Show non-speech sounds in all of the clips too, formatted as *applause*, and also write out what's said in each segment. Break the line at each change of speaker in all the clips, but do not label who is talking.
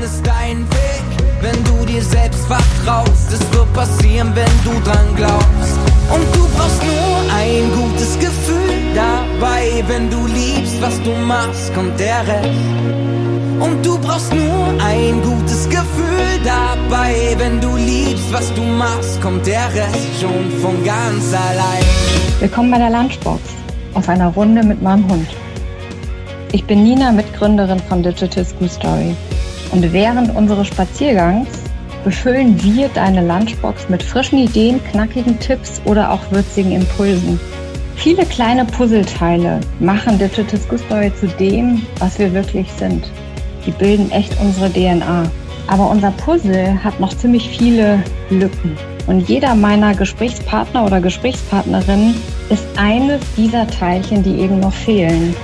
findest deinen Weg, wenn du dir selbst vertraust. Es wird passieren, wenn du dran glaubst. Und du brauchst nur ein gutes Gefühl dabei, wenn du liebst, was du machst, kommt der Rest. Und du brauchst nur ein gutes Gefühl dabei, wenn du liebst, was du machst, kommt der Rest schon von ganz allein.
Willkommen bei der Lunchbox auf einer Runde mit meinem Hund. Ich bin Nina, Mitgründerin von Digital School Story. Und während unseres Spaziergangs befüllen wir deine Lunchbox mit frischen Ideen, knackigen Tipps oder auch würzigen Impulsen. Viele kleine Puzzleteile machen Digital Story zu dem, was wir wirklich sind. Die bilden echt unsere DNA. Aber unser Puzzle hat noch ziemlich viele Lücken. Und jeder meiner Gesprächspartner oder Gesprächspartnerinnen ist eines dieser Teilchen, die eben noch fehlen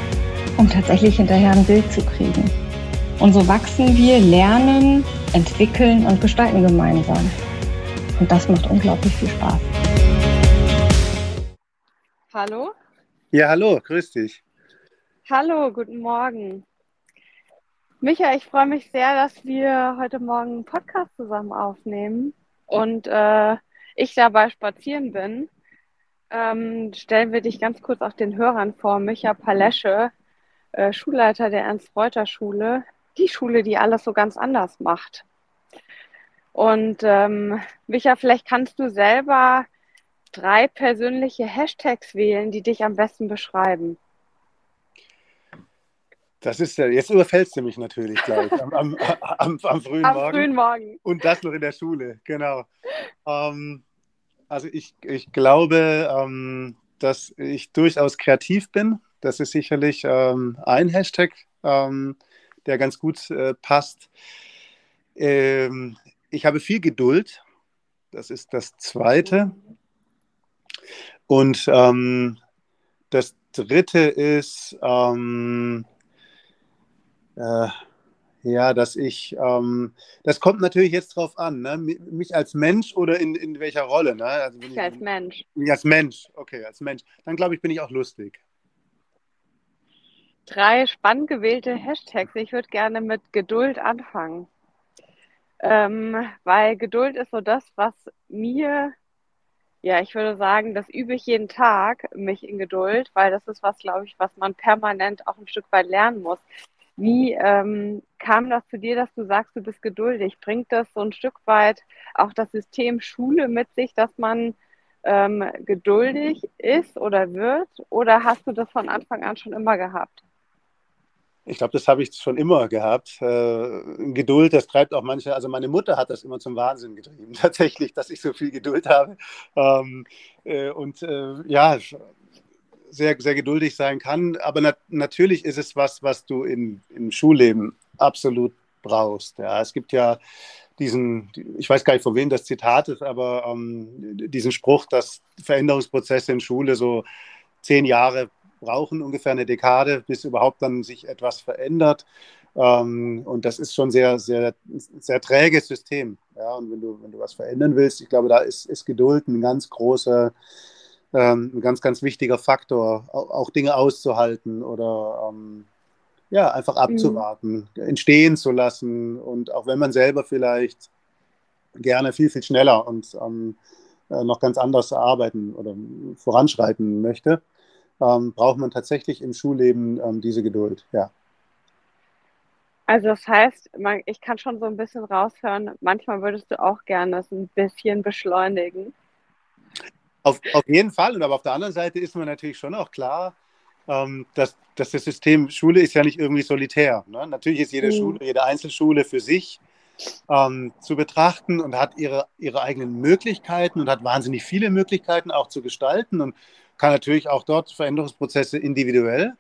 um tatsächlich hinterher ein Bild zu kriegen. Und so wachsen wir, lernen, entwickeln und gestalten gemeinsam. Und das macht unglaublich viel Spaß.
Hallo?
Ja, hallo, grüß dich.
Hallo, guten Morgen. Micha, ich freue mich sehr, dass wir heute Morgen einen Podcast zusammen aufnehmen und äh, ich dabei spazieren bin. Ähm, stellen wir dich ganz kurz auch den Hörern vor. Micha Palesche äh, Schulleiter der Ernst-Reuter-Schule, die Schule, die alles so ganz anders macht. Und ähm, Micha, vielleicht kannst du selber drei persönliche Hashtags wählen, die dich am besten beschreiben.
Das ist ja, jetzt überfällst du mich natürlich gleich am, am, *laughs* am, am frühen, Morgen.
frühen Morgen.
Und das noch in der Schule, genau. Ähm, also ich, ich glaube, ähm, dass ich durchaus kreativ bin. Das ist sicherlich ähm, ein Hashtag, ähm, der ganz gut äh, passt. Ähm, ich habe viel Geduld. Das ist das Zweite. Und ähm, das Dritte ist, ähm, äh, ja, dass ich, ähm, das kommt natürlich jetzt drauf an, ne? mich als Mensch oder in, in welcher Rolle? Ne?
Also ich, als Mensch.
Als Mensch, okay, als Mensch. Dann glaube ich, bin ich auch lustig
drei spannend gewählte Hashtags. Ich würde gerne mit Geduld anfangen. Ähm, weil Geduld ist so das, was mir, ja, ich würde sagen, das übe ich jeden Tag, mich in Geduld, weil das ist was, glaube ich, was man permanent auch ein Stück weit lernen muss. Wie ähm, kam das zu dir, dass du sagst, du bist geduldig? Bringt das so ein Stück weit auch das System Schule mit sich, dass man ähm, geduldig ist oder wird? Oder hast du das von Anfang an schon immer gehabt?
Ich glaube, das habe ich schon immer gehabt. Äh, Geduld, das treibt auch manche, also meine Mutter hat das immer zum Wahnsinn getrieben, *laughs* tatsächlich, dass ich so viel Geduld habe. Ähm, äh, und äh, ja, sehr, sehr geduldig sein kann. Aber nat natürlich ist es was, was du in, im Schulleben absolut brauchst. Ja, es gibt ja diesen, ich weiß gar nicht, von wem das Zitat ist, aber ähm, diesen Spruch, dass Veränderungsprozesse in Schule so zehn Jahre brauchen ungefähr eine Dekade, bis überhaupt dann sich etwas verändert. Ähm, und das ist schon sehr, sehr, sehr träges System. Ja, und wenn du, wenn du was verändern willst, ich glaube, da ist, ist Geduld ein ganz großer, ähm, ein ganz, ganz wichtiger Faktor, auch, auch Dinge auszuhalten oder ähm, ja, einfach mhm. abzuwarten, mhm. entstehen zu lassen. Und auch wenn man selber vielleicht gerne viel, viel schneller und ähm, äh, noch ganz anders arbeiten oder voranschreiten möchte, ähm, braucht man tatsächlich im Schulleben ähm, diese Geduld, ja.
Also das heißt, man, ich kann schon so ein bisschen raushören, manchmal würdest du auch gerne das ein bisschen beschleunigen.
Auf, auf jeden Fall. Und aber auf der anderen Seite ist man natürlich schon auch klar, ähm, dass, dass das System Schule ist ja nicht irgendwie solitär. Ne? Natürlich ist jede mhm. Schule, jede Einzelschule für sich ähm, zu betrachten und hat ihre, ihre eigenen Möglichkeiten und hat wahnsinnig viele Möglichkeiten auch zu gestalten. Und kann natürlich auch dort Veränderungsprozesse individuell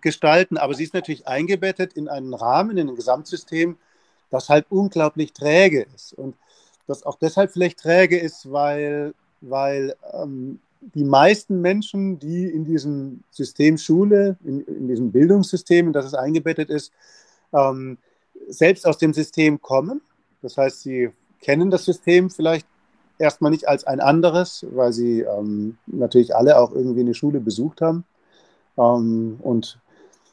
gestalten, aber sie ist natürlich eingebettet in einen Rahmen, in ein Gesamtsystem, das halt unglaublich träge ist. Und das auch deshalb vielleicht träge ist, weil, weil ähm, die meisten Menschen, die in diesem System Schule, in, in diesem Bildungssystem, in das es eingebettet ist, ähm, selbst aus dem System kommen. Das heißt, sie kennen das System vielleicht erstmal nicht als ein anderes, weil sie ähm, natürlich alle auch irgendwie eine Schule besucht haben ähm, und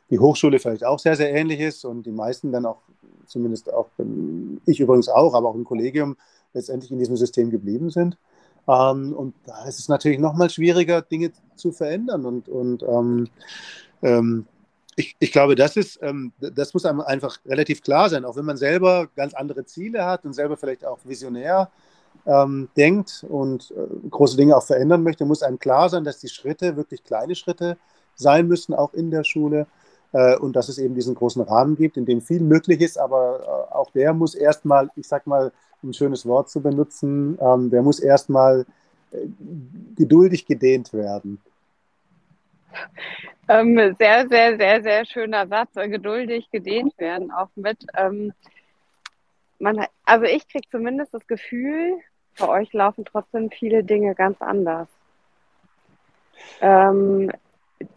die Hochschule vielleicht auch sehr, sehr ähnlich ist und die meisten dann auch zumindest auch, ich übrigens auch, aber auch im Kollegium letztendlich in diesem System geblieben sind. Ähm, und da ist es natürlich nochmal schwieriger, Dinge zu verändern. Und, und ähm, ähm, ich, ich, glaube, das ist, ähm, das muss einem einfach relativ klar sein, auch wenn man selber ganz andere Ziele hat und selber vielleicht auch visionär ähm, denkt und äh, große Dinge auch verändern möchte, muss einem klar sein, dass die Schritte wirklich kleine Schritte sein müssen, auch in der Schule. Äh, und dass es eben diesen großen Rahmen gibt, in dem viel möglich ist, aber äh, auch der muss erstmal, ich sag mal, ein schönes Wort zu benutzen, ähm, der muss erstmal äh, geduldig gedehnt werden.
Ähm, sehr, sehr, sehr, sehr schöner Satz. Geduldig gedehnt werden, auch mit. Ähm, man, also ich kriege zumindest das Gefühl, bei euch laufen trotzdem viele Dinge ganz anders. Ähm,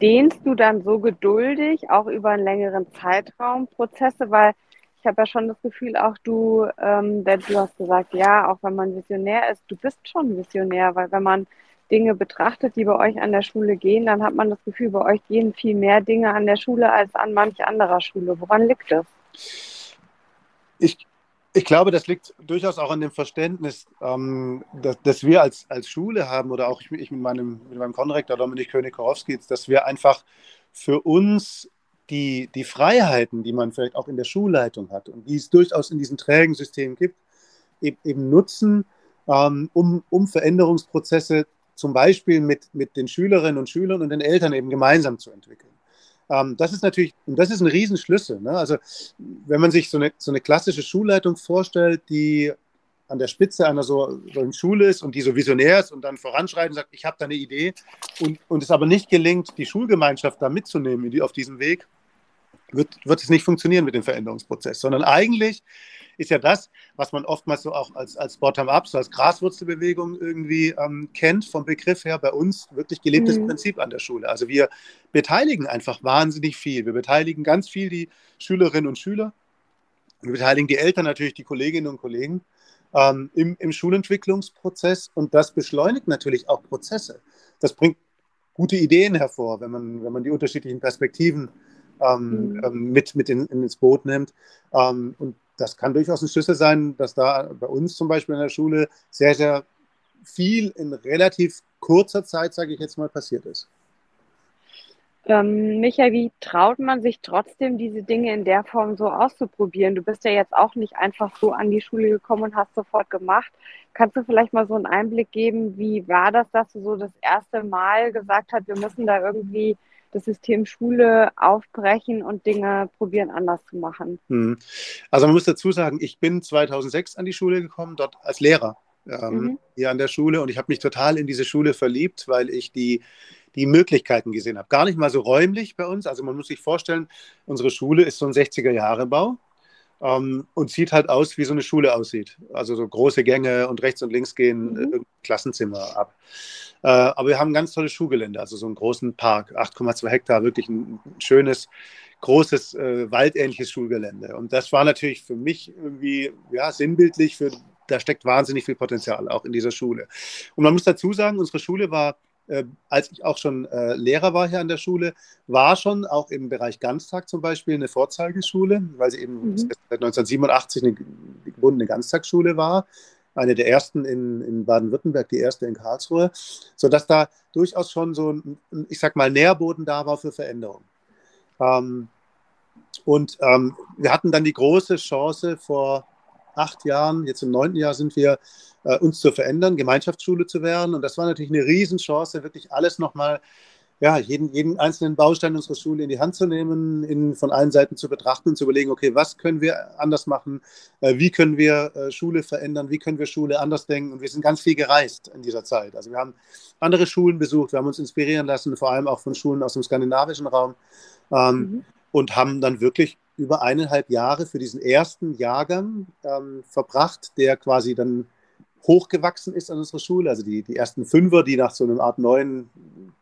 dehnst du dann so geduldig auch über einen längeren Zeitraum Prozesse? Weil ich habe ja schon das Gefühl, auch du, ähm, du hast gesagt, ja, auch wenn man Visionär ist, du bist schon Visionär, weil wenn man Dinge betrachtet, die bei euch an der Schule gehen, dann hat man das Gefühl, bei euch gehen viel mehr Dinge an der Schule als an manch anderer Schule. Woran liegt das?
Ich, ich glaube, das liegt durchaus auch an dem Verständnis, ähm, dass, dass, wir als, als Schule haben oder auch ich, ich mit, meinem, mit meinem Konrektor Dominik König-Korowski, dass wir einfach für uns die, die Freiheiten, die man vielleicht auch in der Schulleitung hat und die es durchaus in diesen trägen Systemen gibt, eben, eben nutzen, ähm, um, um Veränderungsprozesse zum Beispiel mit, mit den Schülerinnen und Schülern und den Eltern eben gemeinsam zu entwickeln. Ähm, das ist natürlich, und das ist ein Riesenschlüssel. Ne? Also wenn man sich so eine, so eine klassische Schulleitung vorstellt, die an der Spitze einer so, so Schule ist und die so visionär ist und dann voranschreitet und sagt, ich habe da eine Idee und, und es aber nicht gelingt, die Schulgemeinschaft da mitzunehmen auf diesem Weg, wird, wird es nicht funktionieren mit dem Veränderungsprozess, sondern eigentlich ist ja das, was man oftmals so auch als, als Bottom-up, so als Graswurzelbewegung irgendwie ähm, kennt, vom Begriff her bei uns wirklich gelebtes mhm. Prinzip an der Schule. Also wir beteiligen einfach wahnsinnig viel. Wir beteiligen ganz viel die Schülerinnen und Schüler. Wir beteiligen die Eltern natürlich, die Kolleginnen und Kollegen ähm, im, im Schulentwicklungsprozess und das beschleunigt natürlich auch Prozesse. Das bringt gute Ideen hervor, wenn man, wenn man die unterschiedlichen Perspektiven ähm, mhm. Ähm, mit, mit in, ins Boot nimmt. Ähm, und das kann durchaus ein Schlüssel sein, dass da bei uns zum Beispiel in der Schule sehr, sehr viel in relativ kurzer Zeit, sage ich jetzt mal, passiert ist.
Ähm, Michael, wie traut man sich trotzdem, diese Dinge in der Form so auszuprobieren? Du bist ja jetzt auch nicht einfach so an die Schule gekommen und hast sofort gemacht. Kannst du vielleicht mal so einen Einblick geben, wie war das, dass du so das erste Mal gesagt hast, wir müssen da irgendwie das System Schule aufbrechen und Dinge probieren anders zu machen?
Hm. Also man muss dazu sagen, ich bin 2006 an die Schule gekommen, dort als Lehrer ähm, mhm. hier an der Schule und ich habe mich total in diese Schule verliebt, weil ich die die Möglichkeiten gesehen habe. Gar nicht mal so räumlich bei uns. Also man muss sich vorstellen, unsere Schule ist so ein 60er-Jahre-Bau ähm, und sieht halt aus, wie so eine Schule aussieht. Also so große Gänge und rechts und links gehen mhm. äh, Klassenzimmer ab. Äh, aber wir haben ein ganz tolles Schulgelände, also so einen großen Park, 8,2 Hektar, wirklich ein schönes, großes, äh, waldähnliches Schulgelände. Und das war natürlich für mich irgendwie ja, sinnbildlich für da steckt wahnsinnig viel Potenzial auch in dieser Schule. Und man muss dazu sagen, unsere Schule war äh, als ich auch schon äh, Lehrer war hier an der Schule, war schon auch im Bereich Ganztag zum Beispiel eine Vorzeigeschule, weil sie eben mhm. seit 1987 eine gebundene Ganztagsschule war. Eine der ersten in, in Baden-Württemberg, die erste in Karlsruhe, sodass da durchaus schon so ein, ich sag mal, Nährboden da war für Veränderung. Ähm, und ähm, wir hatten dann die große Chance vor acht Jahren, jetzt im neunten Jahr sind wir, äh, uns zu verändern, Gemeinschaftsschule zu werden. Und das war natürlich eine Riesenchance, wirklich alles nochmal, ja, jeden, jeden einzelnen Baustein unserer Schule in die Hand zu nehmen, in, von allen Seiten zu betrachten und zu überlegen, okay, was können wir anders machen, äh, wie können wir äh, Schule verändern, wie können wir Schule anders denken. Und wir sind ganz viel gereist in dieser Zeit. Also wir haben andere Schulen besucht, wir haben uns inspirieren lassen, vor allem auch von Schulen aus dem skandinavischen Raum. Ähm, mhm. Und haben dann wirklich über eineinhalb Jahre für diesen ersten Jahrgang ähm, verbracht, der quasi dann hochgewachsen ist an unserer Schule. Also die, die ersten Fünfer, die nach so einer Art neuen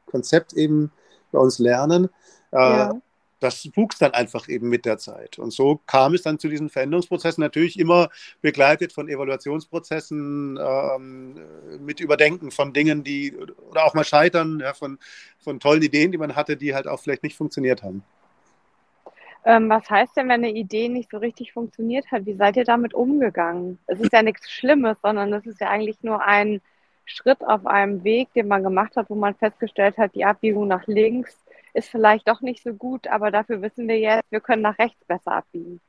Konzept eben bei uns lernen. Äh, ja. Das wuchs dann einfach eben mit der Zeit. Und so kam es dann zu diesen Veränderungsprozessen, natürlich immer begleitet von Evaluationsprozessen, ähm, mit Überdenken von Dingen, die oder auch mal scheitern, ja, von, von tollen Ideen, die man hatte, die halt auch vielleicht nicht funktioniert haben.
Ähm, was heißt denn, wenn eine Idee nicht so richtig funktioniert hat? Wie seid ihr damit umgegangen? Es ist ja nichts Schlimmes, sondern es ist ja eigentlich nur ein Schritt auf einem Weg, den man gemacht hat, wo man festgestellt hat, die Abbiegung nach links ist vielleicht doch nicht so gut, aber dafür wissen wir jetzt, wir können nach rechts besser abbiegen.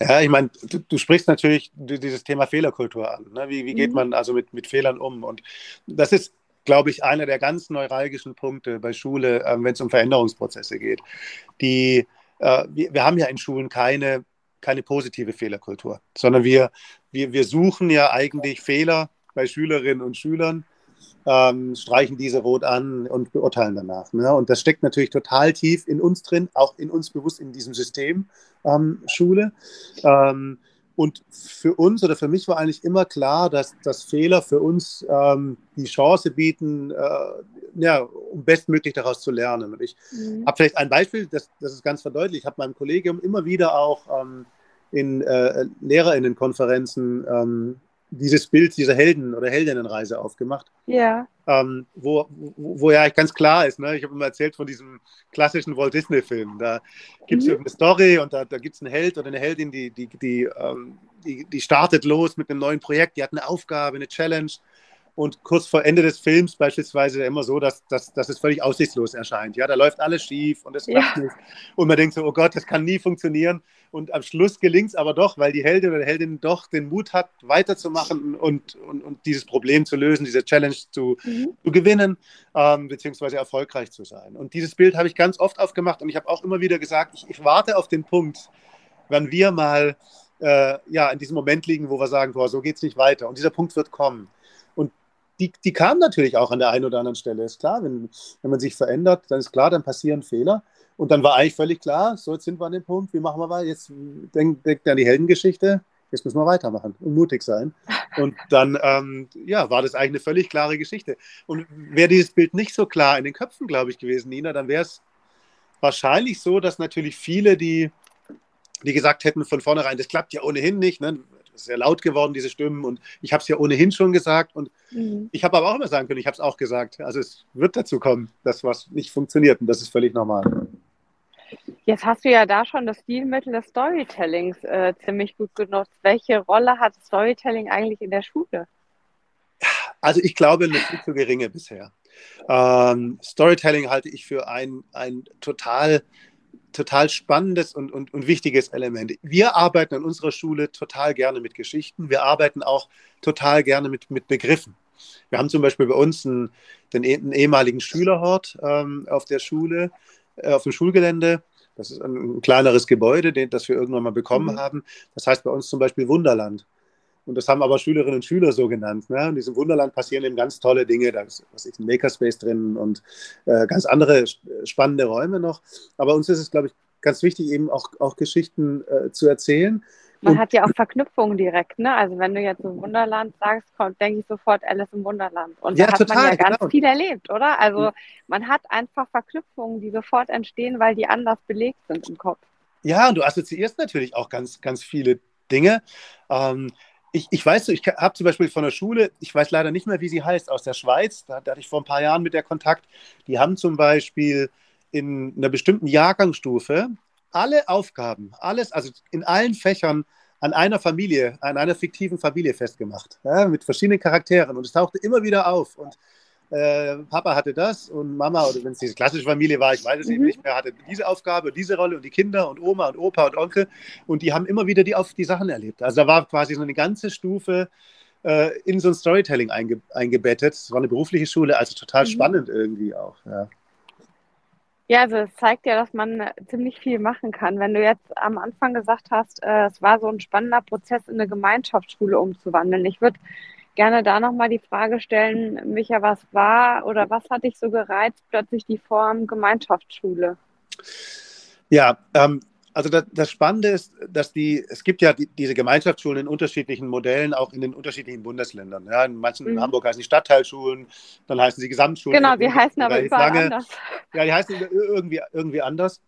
Ja, ich meine, du, du, sprichst natürlich dieses Thema Fehlerkultur an. Ne? Wie, wie geht mhm. man also mit, mit Fehlern um? Und das ist, glaube ich, einer der ganz neuralgischen Punkte bei Schule, äh, wenn es um Veränderungsprozesse geht. Die, äh, wir, wir haben ja in Schulen keine, keine positive Fehlerkultur, sondern wir, wir, wir suchen ja eigentlich Fehler bei Schülerinnen und Schülern ähm, streichen diese rot an und beurteilen danach. Ne? Und das steckt natürlich total tief in uns drin, auch in uns bewusst in diesem System ähm, Schule. Ähm, und für uns oder für mich war eigentlich immer klar, dass, dass Fehler für uns ähm, die Chance bieten, äh, ja, um bestmöglich daraus zu lernen. Und ich mhm. habe vielleicht ein Beispiel, das, das ist ganz verdeutlicht. Ich habe meinem Kollegium immer wieder auch ähm, in äh, LehrerInnenkonferenzen ähm, dieses Bild dieser Helden- oder Heldinnenreise aufgemacht.
Ja.
Ähm, wo, wo, wo, ja ganz klar ist, ne? ich habe immer erzählt von diesem klassischen Walt Disney-Film. Da gibt es mhm. irgendeine Story und da, da gibt es einen Held oder eine Heldin, die, die, die, ähm, die, die startet los mit einem neuen Projekt, die hat eine Aufgabe, eine Challenge und kurz vor Ende des Films beispielsweise immer so, dass, dass, dass es völlig aussichtslos erscheint. Ja, da läuft alles schief und es klappt ja. nicht. Und man denkt so, oh Gott, das kann nie funktionieren. Und am Schluss gelingt es aber doch, weil die Heldin oder Heldin doch den Mut hat, weiterzumachen und, und, und dieses Problem zu lösen, diese Challenge zu, mhm. zu gewinnen, ähm, beziehungsweise erfolgreich zu sein. Und dieses Bild habe ich ganz oft aufgemacht und ich habe auch immer wieder gesagt, ich, ich warte auf den Punkt, wann wir mal äh, ja, in diesem Moment liegen, wo wir sagen, boah, so geht es nicht weiter. Und dieser Punkt wird kommen die, die kam natürlich auch an der einen oder anderen Stelle. Ist klar, wenn, wenn man sich verändert, dann ist klar, dann passieren Fehler. Und dann war eigentlich völlig klar, so jetzt sind wir an dem Punkt, wie machen wir weiter? Jetzt denkt denk an die Heldengeschichte, jetzt müssen wir weitermachen und mutig sein. Und dann, ähm, ja, war das eigentlich eine völlig klare Geschichte. Und wäre dieses Bild nicht so klar in den Köpfen, glaube ich, gewesen, Nina, dann wäre es wahrscheinlich so, dass natürlich viele, die, die gesagt hätten von vornherein, das klappt ja ohnehin nicht, ne? Sehr laut geworden, diese Stimmen. Und ich habe es ja ohnehin schon gesagt. Und mhm. ich habe aber auch immer sagen können, ich habe es auch gesagt. Also es wird dazu kommen, dass was nicht funktioniert. Und das ist völlig normal.
Jetzt hast du ja da schon das Stilmittel des Storytellings äh, ziemlich gut genutzt. Welche Rolle hat Storytelling eigentlich in der Schule?
Also ich glaube, eine viel zu geringe bisher. Ähm, Storytelling halte ich für ein, ein total total spannendes und, und, und wichtiges Element. Wir arbeiten an unserer Schule total gerne mit Geschichten. Wir arbeiten auch total gerne mit, mit Begriffen. Wir haben zum Beispiel bei uns einen, den, einen ehemaligen Schülerhort ähm, auf der Schule, äh, auf dem Schulgelände. Das ist ein, ein kleineres Gebäude, den, das wir irgendwann mal bekommen mhm. haben. Das heißt bei uns zum Beispiel Wunderland. Und das haben aber Schülerinnen und Schüler so genannt. Ne? In diesem Wunderland passieren eben ganz tolle Dinge. Da ist, was ist ein Makerspace drin und äh, ganz andere spannende Räume noch. Aber uns ist es, glaube ich, ganz wichtig, eben auch, auch Geschichten äh, zu erzählen.
Man und, hat ja auch Verknüpfungen direkt, ne? Also wenn du jetzt so Wunderland sagst, kommt, denke ich sofort Alice im Wunderland. Und
ja,
da hat
total,
man ja ganz
genau.
viel erlebt, oder? Also man hat einfach Verknüpfungen, die sofort entstehen, weil die anders belegt sind im Kopf.
Ja, und du assoziierst natürlich auch ganz, ganz viele Dinge. Ähm, ich, ich weiß, ich habe zum Beispiel von der Schule, ich weiß leider nicht mehr, wie sie heißt, aus der Schweiz, da, da hatte ich vor ein paar Jahren mit der Kontakt, die haben zum Beispiel in einer bestimmten Jahrgangsstufe alle Aufgaben, alles, also in allen Fächern an einer Familie, an einer fiktiven Familie festgemacht, ja, mit verschiedenen Charakteren. Und es tauchte immer wieder auf. Und äh, Papa hatte das und Mama, oder wenn es diese klassische Familie war, ich weiß es mhm. eben nicht mehr, hatte diese Aufgabe, diese Rolle und die Kinder und Oma und Opa und Onkel und die haben immer wieder die, auf die Sachen erlebt. Also da war quasi so eine ganze Stufe äh, in so ein Storytelling einge, eingebettet. Es war eine berufliche Schule, also total mhm. spannend irgendwie auch. Ja.
Ja, also es zeigt ja, dass man ziemlich viel machen kann. Wenn du jetzt am Anfang gesagt hast, äh, es war so ein spannender Prozess, in eine Gemeinschaftsschule umzuwandeln. Ich würde gerne da nochmal die Frage stellen, Micha, was war oder was hat dich so gereizt, plötzlich die Form Gemeinschaftsschule?
Ja, ähm, also das, das, Spannende ist, dass die, es gibt ja die, diese Gemeinschaftsschulen in unterschiedlichen Modellen, auch in den unterschiedlichen Bundesländern. Ja, in manchen mhm. in Hamburg heißen die Stadtteilschulen, dann heißen sie Gesamtschulen.
Genau, die heißen aber überall lange, anders.
Ja, die heißen irgendwie, irgendwie anders.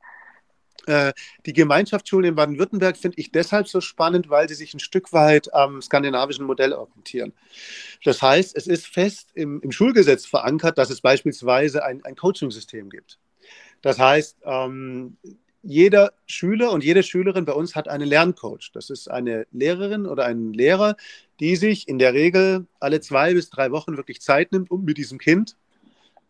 Äh, die Gemeinschaftsschulen in Baden-Württemberg finde ich deshalb so spannend, weil sie sich ein Stück weit am skandinavischen Modell orientieren. Das heißt, es ist fest im, im Schulgesetz verankert, dass es beispielsweise ein, ein Coaching-System gibt. Das heißt, ähm, jeder Schüler und jede Schülerin bei uns hat einen Lerncoach. Das ist eine Lehrerin oder ein Lehrer, die sich in der Regel alle zwei bis drei Wochen wirklich Zeit nimmt, um mit diesem Kind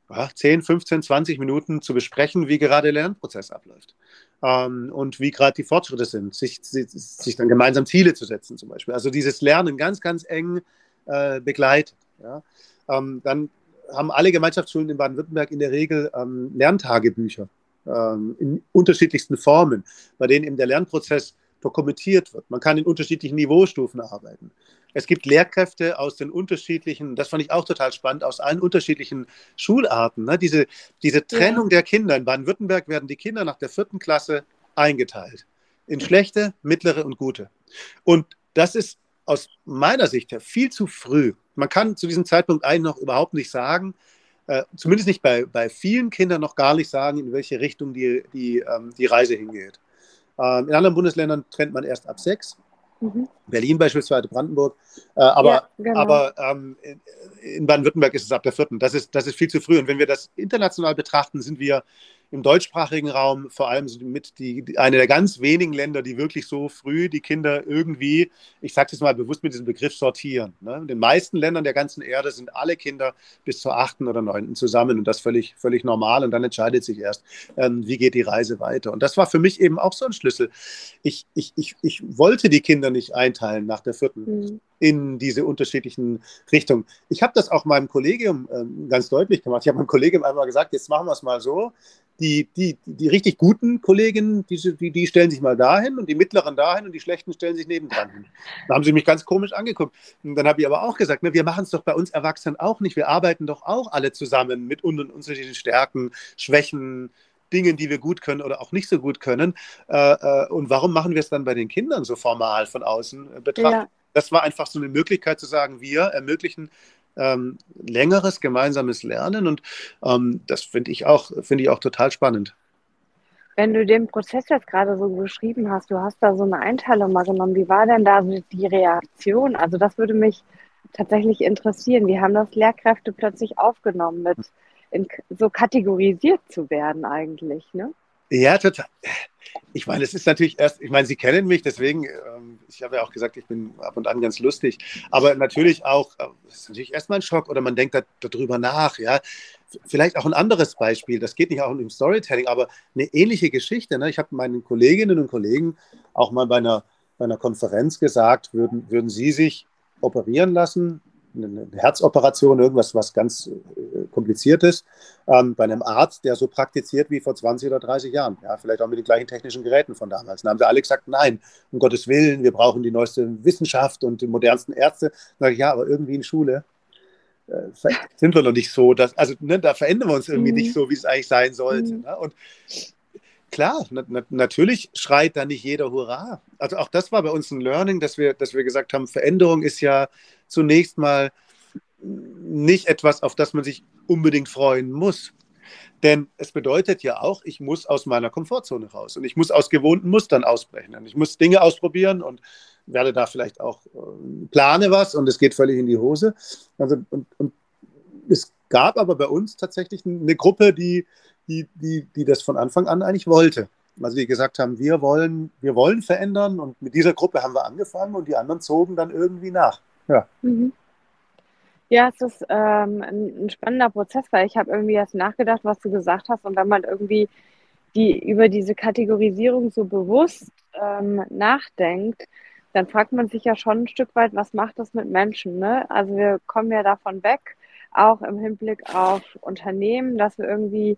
ja, 10, 15, 20 Minuten zu besprechen, wie gerade der Lernprozess abläuft ähm, und wie gerade die Fortschritte sind, sich, sich, dann gemeinsam Ziele zu setzen zum Beispiel. Also dieses Lernen ganz, ganz eng äh, begleitet. Ja. Ähm, dann haben alle Gemeinschaftsschulen in Baden-Württemberg in der Regel ähm, Lerntagebücher ähm, in unterschiedlichsten Formen, bei denen eben der Lernprozess dokumentiert wird. Man kann in unterschiedlichen Niveaustufen arbeiten. Es gibt Lehrkräfte aus den unterschiedlichen, das fand ich auch total spannend, aus allen unterschiedlichen Schularten. Ne? Diese, diese Trennung ja. der Kinder. In Baden-Württemberg werden die Kinder nach der vierten Klasse eingeteilt. In schlechte, mittlere und gute. Und das ist aus meiner Sicht her viel zu früh. Man kann zu diesem Zeitpunkt eigentlich noch überhaupt nicht sagen, äh, zumindest nicht bei, bei vielen Kindern noch gar nicht sagen, in welche Richtung die, die, ähm, die Reise hingeht. Ähm, in anderen Bundesländern trennt man erst ab sechs. Mhm. Berlin beispielsweise, Brandenburg. Äh, aber ja, genau. aber ähm, in Baden-Württemberg ist es ab der vierten. Das ist, das ist viel zu früh. Und wenn wir das international betrachten, sind wir im deutschsprachigen Raum vor allem mit die, die, eine der ganz wenigen Länder, die wirklich so früh die Kinder irgendwie, ich sage das mal bewusst mit diesem Begriff sortieren. Ne? In den meisten Ländern der ganzen Erde sind alle Kinder bis zur achten oder neunten zusammen und das völlig, völlig normal und dann entscheidet sich erst, ähm, wie geht die Reise weiter. Und das war für mich eben auch so ein Schlüssel. Ich, ich, ich, ich wollte die Kinder nicht einteilen nach der vierten. Mhm in diese unterschiedlichen Richtungen. Ich habe das auch meinem Kollegium ähm, ganz deutlich gemacht. Ich habe meinem Kollegium einmal gesagt, jetzt machen wir es mal so die, die, die richtig guten Kolleginnen, die, die, die stellen sich mal dahin und die mittleren dahin und die schlechten stellen sich nebendran hin. Da haben sie mich ganz komisch angeguckt. Und dann habe ich aber auch gesagt, ne, wir machen es doch bei uns Erwachsenen auch nicht. Wir arbeiten doch auch alle zusammen mit unseren unterschiedlichen Stärken, Schwächen, Dingen, die wir gut können oder auch nicht so gut können. Äh, äh, und warum machen wir es dann bei den Kindern so formal von außen äh, betrachtet? Ja. Das war einfach so eine Möglichkeit zu sagen, wir ermöglichen ähm, längeres gemeinsames Lernen und ähm, das finde ich auch finde ich auch total spannend.
Wenn du den Prozess jetzt gerade so beschrieben hast, du hast da so eine Einteilung mal genommen, wie war denn da die Reaktion? Also das würde mich tatsächlich interessieren. Wie haben das Lehrkräfte plötzlich aufgenommen, mit in, so kategorisiert zu werden eigentlich, ne?
Ja, total. Ich meine, es ist natürlich erst, ich meine, Sie kennen mich, deswegen, ähm, ich habe ja auch gesagt, ich bin ab und an ganz lustig, aber natürlich auch, äh, es ist natürlich erstmal ein Schock oder man denkt da, darüber nach, ja. Vielleicht auch ein anderes Beispiel, das geht nicht auch im Storytelling, aber eine ähnliche Geschichte. Ne? Ich habe meinen Kolleginnen und Kollegen auch mal bei einer, bei einer Konferenz gesagt, würden, würden Sie sich operieren lassen eine Herzoperation, irgendwas, was ganz äh, kompliziertes, ähm, bei einem Arzt, der so praktiziert wie vor 20 oder 30 Jahren. Ja, vielleicht auch mit den gleichen technischen Geräten von damals. Dann haben sie alle gesagt, nein, um Gottes Willen, wir brauchen die neueste Wissenschaft und die modernsten Ärzte. Dann sage ich, ja, aber irgendwie in Schule äh, sind wir noch nicht so. Dass, also ne, da verändern wir uns irgendwie mhm. nicht so, wie es eigentlich sein sollte. Mhm. Ne? Und klar, na, na, natürlich schreit da nicht jeder Hurra. Also auch das war bei uns ein Learning, dass wir, dass wir gesagt haben, Veränderung ist ja zunächst mal nicht etwas, auf das man sich unbedingt freuen muss. Denn es bedeutet ja auch, ich muss aus meiner Komfortzone raus und ich muss aus gewohnten Mustern ausbrechen. Und ich muss Dinge ausprobieren und werde da vielleicht auch äh, plane was und es geht völlig in die Hose. Also, und, und es gab aber bei uns tatsächlich eine Gruppe, die, die, die, die das von Anfang an eigentlich wollte. Also die gesagt haben, wir wollen, wir wollen verändern und mit dieser Gruppe haben wir angefangen und die anderen zogen dann irgendwie nach. Ja. Mhm.
Ja, es ist ähm, ein, spannender Prozess, weil ich habe irgendwie erst nachgedacht, was du gesagt hast. Und wenn man irgendwie die, über diese Kategorisierung so bewusst ähm, nachdenkt, dann fragt man sich ja schon ein Stück weit, was macht das mit Menschen? Ne? Also wir kommen ja davon weg, auch im Hinblick auf Unternehmen, dass wir irgendwie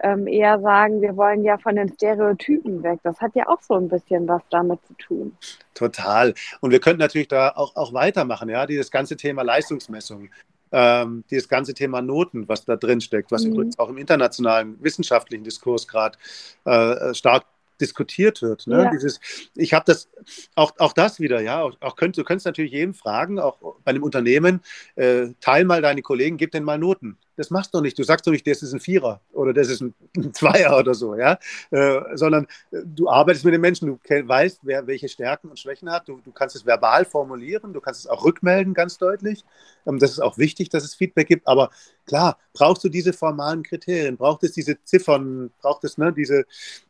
ähm, eher sagen, wir wollen ja von den Stereotypen weg. Das hat ja auch so ein bisschen was damit zu tun.
Total. Und wir könnten natürlich da auch, auch weitermachen, ja, dieses ganze Thema Leistungsmessung. Ähm, dieses ganze Thema Noten, was da drin steckt, was mhm. übrigens auch im internationalen wissenschaftlichen Diskurs gerade äh, stark diskutiert wird. Ne? Ja. Dieses, ich habe das, auch, auch das wieder, ja, auch, auch könnt, du könntest natürlich jeden fragen, auch bei einem Unternehmen, äh, teil mal deine Kollegen, gib denen mal Noten. Das machst du nicht. Du sagst doch nicht, das ist ein Vierer oder das ist ein, *laughs* Zweier oder so, ja, äh, sondern äh, du arbeitest mit den Menschen, du weißt, wer welche Stärken und Schwächen hat, du, du kannst es verbal formulieren, du kannst es auch rückmelden, ganz deutlich. Ähm, das ist auch wichtig, dass es Feedback gibt, aber klar, brauchst du diese formalen Kriterien, braucht es diese Ziffern, braucht es ne, diese,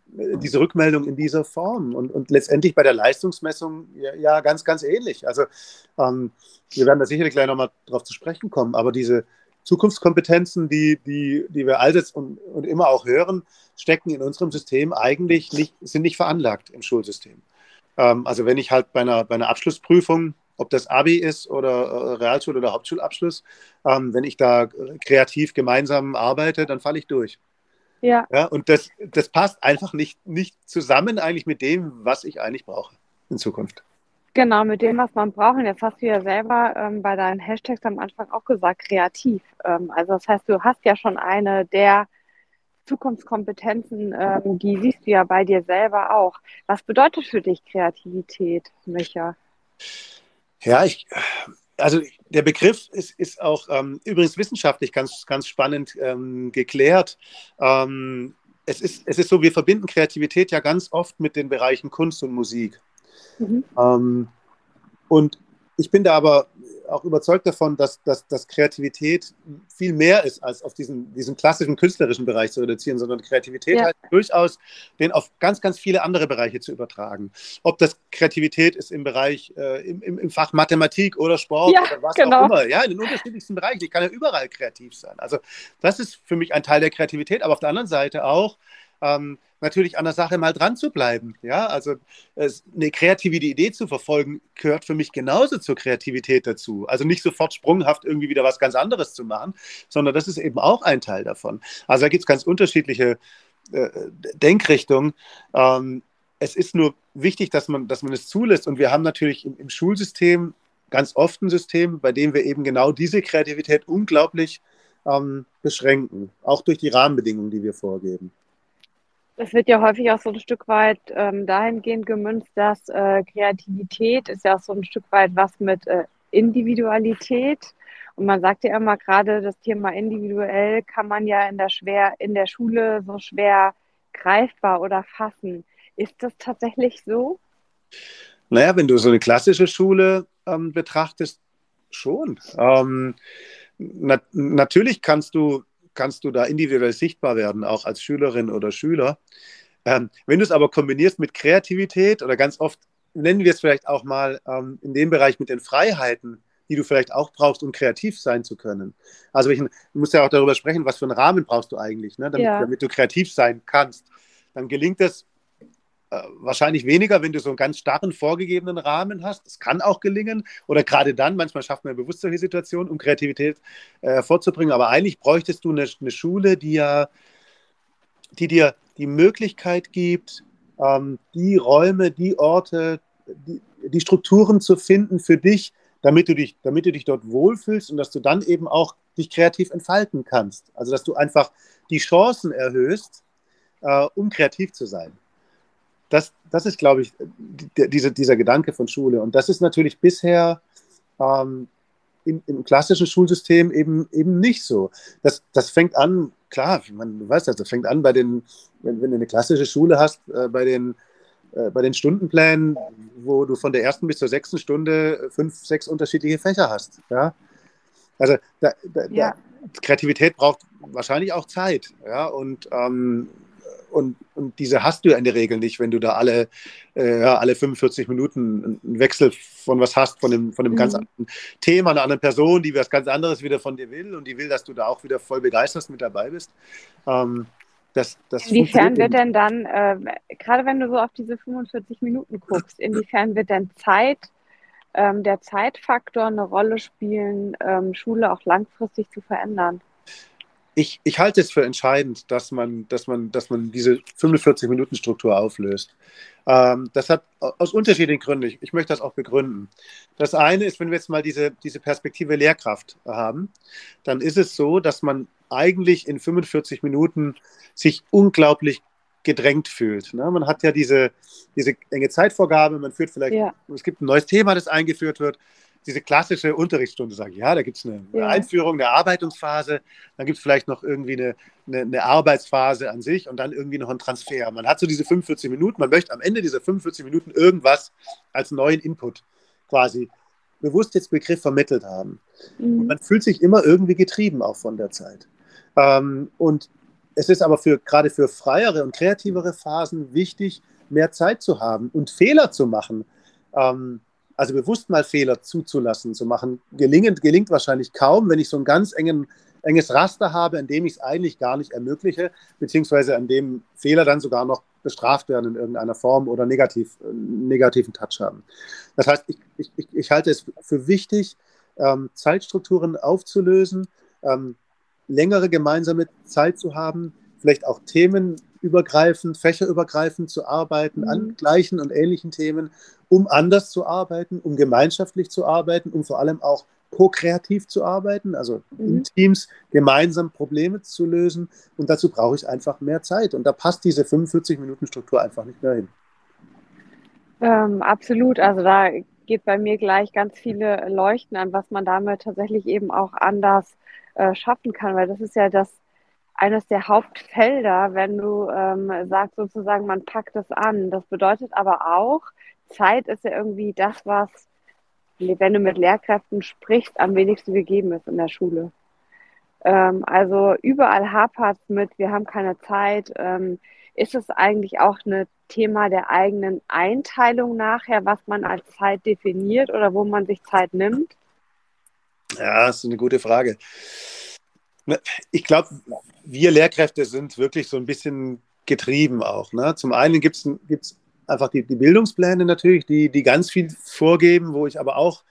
diese Rückmeldung in dieser Form? Und, und letztendlich bei der Leistungsmessung ja, ja ganz, ganz ähnlich. Also ähm, wir werden da sicherlich gleich nochmal drauf zu sprechen kommen, aber diese Zukunftskompetenzen, die, die, die wir allseits und, und immer auch hören, stecken in unserem System eigentlich nicht, sind nicht veranlagt im Schulsystem. Ähm, also wenn ich halt bei einer, bei einer Abschlussprüfung ob das Abi ist oder äh, Realschul- oder Hauptschulabschluss, ähm, wenn ich da kreativ gemeinsam arbeite, dann falle ich durch. Ja. ja und das, das passt einfach nicht, nicht zusammen eigentlich mit dem, was ich eigentlich brauche in Zukunft.
Genau, mit dem, was man braucht. Und jetzt hast du ja selber ähm, bei deinen Hashtags am Anfang auch gesagt, kreativ. Ähm, also das heißt, du hast ja schon eine der Zukunftskompetenzen, ähm, die siehst du ja bei dir selber auch. Was bedeutet für dich Kreativität, Micha?
Ja, ich, also der Begriff ist, ist auch ähm, übrigens wissenschaftlich ganz, ganz spannend ähm, geklärt. Ähm, es, ist, es ist so, wir verbinden Kreativität ja ganz oft mit den Bereichen Kunst und Musik. Mhm. Ähm, und ich bin da aber auch überzeugt davon, dass, dass, dass Kreativität viel mehr ist, als auf diesen, diesen klassischen künstlerischen Bereich zu reduzieren, sondern Kreativität ja. heißt durchaus, den auf ganz, ganz viele andere Bereiche zu übertragen. Ob das Kreativität ist im Bereich, äh, im, im, Fach Mathematik oder Sport ja, oder was genau. auch immer, ja, in den unterschiedlichsten Bereichen. Ich kann ja überall kreativ sein. Also das ist für mich ein Teil der Kreativität, aber auf der anderen Seite auch, ähm, natürlich an der Sache mal dran zu bleiben. Ja, also es, eine kreative Idee zu verfolgen, gehört für mich genauso zur Kreativität dazu. Also nicht sofort sprunghaft irgendwie wieder was ganz anderes zu machen, sondern das ist eben auch ein Teil davon. Also da gibt es ganz unterschiedliche äh, Denkrichtungen. Ähm, es ist nur wichtig, dass man, dass man es zulässt. Und wir haben natürlich im, im Schulsystem ganz oft ein System, bei dem wir eben genau diese Kreativität unglaublich ähm, beschränken, auch durch die Rahmenbedingungen, die wir vorgeben.
Es wird ja häufig auch so ein Stück weit ähm, dahingehend gemünzt, dass äh, Kreativität ist ja auch so ein Stück weit was mit äh, Individualität. Und man sagt ja immer gerade, das Thema individuell kann man ja in der schwer, in der Schule so schwer greifbar oder fassen. Ist das tatsächlich so?
Naja, wenn du so eine klassische Schule ähm, betrachtest, schon. Ähm, na natürlich kannst du kannst du da individuell sichtbar werden, auch als Schülerin oder Schüler. Ähm, wenn du es aber kombinierst mit Kreativität oder ganz oft nennen wir es vielleicht auch mal ähm, in dem Bereich mit den Freiheiten, die du vielleicht auch brauchst, um kreativ sein zu können. Also ich, du musst ja auch darüber sprechen, was für einen Rahmen brauchst du eigentlich, ne, damit, ja. damit du kreativ sein kannst. Dann gelingt es wahrscheinlich weniger, wenn du so einen ganz starren, vorgegebenen Rahmen hast. Das kann auch gelingen. Oder gerade dann, manchmal schafft man bewusst solche Situationen, um Kreativität äh. Aber eigentlich bräuchtest du eine, eine Schule, die ja, die dir die Möglichkeit gibt, ähm, die Räume, die Orte, die, die Strukturen zu finden für dich, damit du dich, damit du dich dort wohlfühlst und dass du dann eben auch dich kreativ entfalten kannst. Also dass du einfach die Chancen erhöhst, äh, um kreativ zu sein das, das ist, glaube ich, die, diese, dieser Gedanke von Schule. Und das ist natürlich bisher ähm, im, im, klassischen Schulsystem eben, eben nicht so. Das, das fängt an, klar, man, du weißt das, das fängt an bei den, wenn, wenn du eine klassische Schule hast, äh, bei den äh, bei den Stundenplänen, wo du von der ersten bis zur sechsten Stunde fünf, sechs unterschiedliche Fächer hast. Ja? Also da, da, ja. da, Kreativität braucht wahrscheinlich auch Zeit. Ja? Und ähm, und, und diese hast du in der Regel nicht, wenn du da alle, äh, alle 45 Minuten einen Wechsel von was hast, von einem, von einem mhm. ganz anderen Thema, einer anderen Person, die was ganz anderes wieder von dir will und die will, dass du da auch wieder voll begeistert mit dabei bist. Ähm, das, das
inwiefern wird denn dann, äh, gerade wenn du so auf diese 45 Minuten guckst, inwiefern wird denn Zeit, ähm, der Zeitfaktor eine Rolle spielen, ähm, Schule auch langfristig zu verändern?
Ich, ich halte es für entscheidend, dass man, dass man, dass man diese 45-Minuten-Struktur auflöst. Ähm, das hat aus unterschiedlichen Gründen, ich, ich, möchte das auch begründen. Das eine ist, wenn wir jetzt mal diese, diese Perspektive Lehrkraft haben, dann ist es so, dass man eigentlich in 45 Minuten sich unglaublich gedrängt fühlt. Ne? Man hat ja diese, diese enge Zeitvorgabe, man führt vielleicht, ja. es gibt ein neues Thema, das eingeführt wird diese klassische Unterrichtsstunde sage ich, ja, da gibt es eine ja. Einführung, eine Arbeitungsphase, dann gibt es vielleicht noch irgendwie eine, eine, eine, Arbeitsphase an sich und dann irgendwie noch einen Transfer. Man hat so diese 45 Minuten, man möchte am Ende dieser 45 Minuten irgendwas als neuen Input quasi bewusst jetzt Begriff vermittelt haben. Mhm. Und man fühlt sich immer irgendwie getrieben auch von der Zeit. Ähm, und es ist aber für, gerade für freiere und kreativere Phasen wichtig, mehr Zeit zu haben und Fehler zu machen. Ähm, also bewusst mal Fehler zuzulassen, zu machen, gelingend, gelingt wahrscheinlich kaum, wenn ich so ein ganz engen, enges Raster habe, in dem ich es eigentlich gar nicht ermögliche, beziehungsweise an dem Fehler dann sogar noch bestraft werden in irgendeiner Form oder negativ, äh, negativen Touch haben. Das heißt, ich, ich, ich halte es für wichtig, ähm, Zeitstrukturen aufzulösen, ähm, längere gemeinsame Zeit zu haben, vielleicht auch themenübergreifend, fächerübergreifend zu arbeiten mhm. an gleichen und ähnlichen Themen, um anders zu arbeiten, um gemeinschaftlich zu arbeiten, um vor allem auch ko-kreativ zu arbeiten, also mhm. in Teams gemeinsam Probleme zu lösen. Und dazu brauche ich einfach mehr Zeit. Und da passt diese 45-Minuten-Struktur einfach nicht mehr hin.
Ähm, absolut. Also da geht bei mir gleich ganz viele Leuchten an, was man damit tatsächlich eben auch anders äh, schaffen kann, weil das ist ja das eines der Hauptfelder, wenn du ähm, sagst sozusagen, man packt es an. Das bedeutet aber auch, Zeit ist ja irgendwie das, was, wenn du mit Lehrkräften sprichst, am wenigsten gegeben ist in der Schule. Ähm, also überall hapert es mit, wir haben keine Zeit. Ähm, ist es eigentlich auch ein Thema der eigenen Einteilung nachher, was man als Zeit definiert oder wo man sich Zeit nimmt?
Ja, das ist eine gute Frage. Ich glaube, wir Lehrkräfte sind wirklich so ein bisschen getrieben auch. Ne? Zum einen gibt es einfach die, die, Bildungspläne natürlich, die, die ganz viel vorgeben, wo ich aber auch,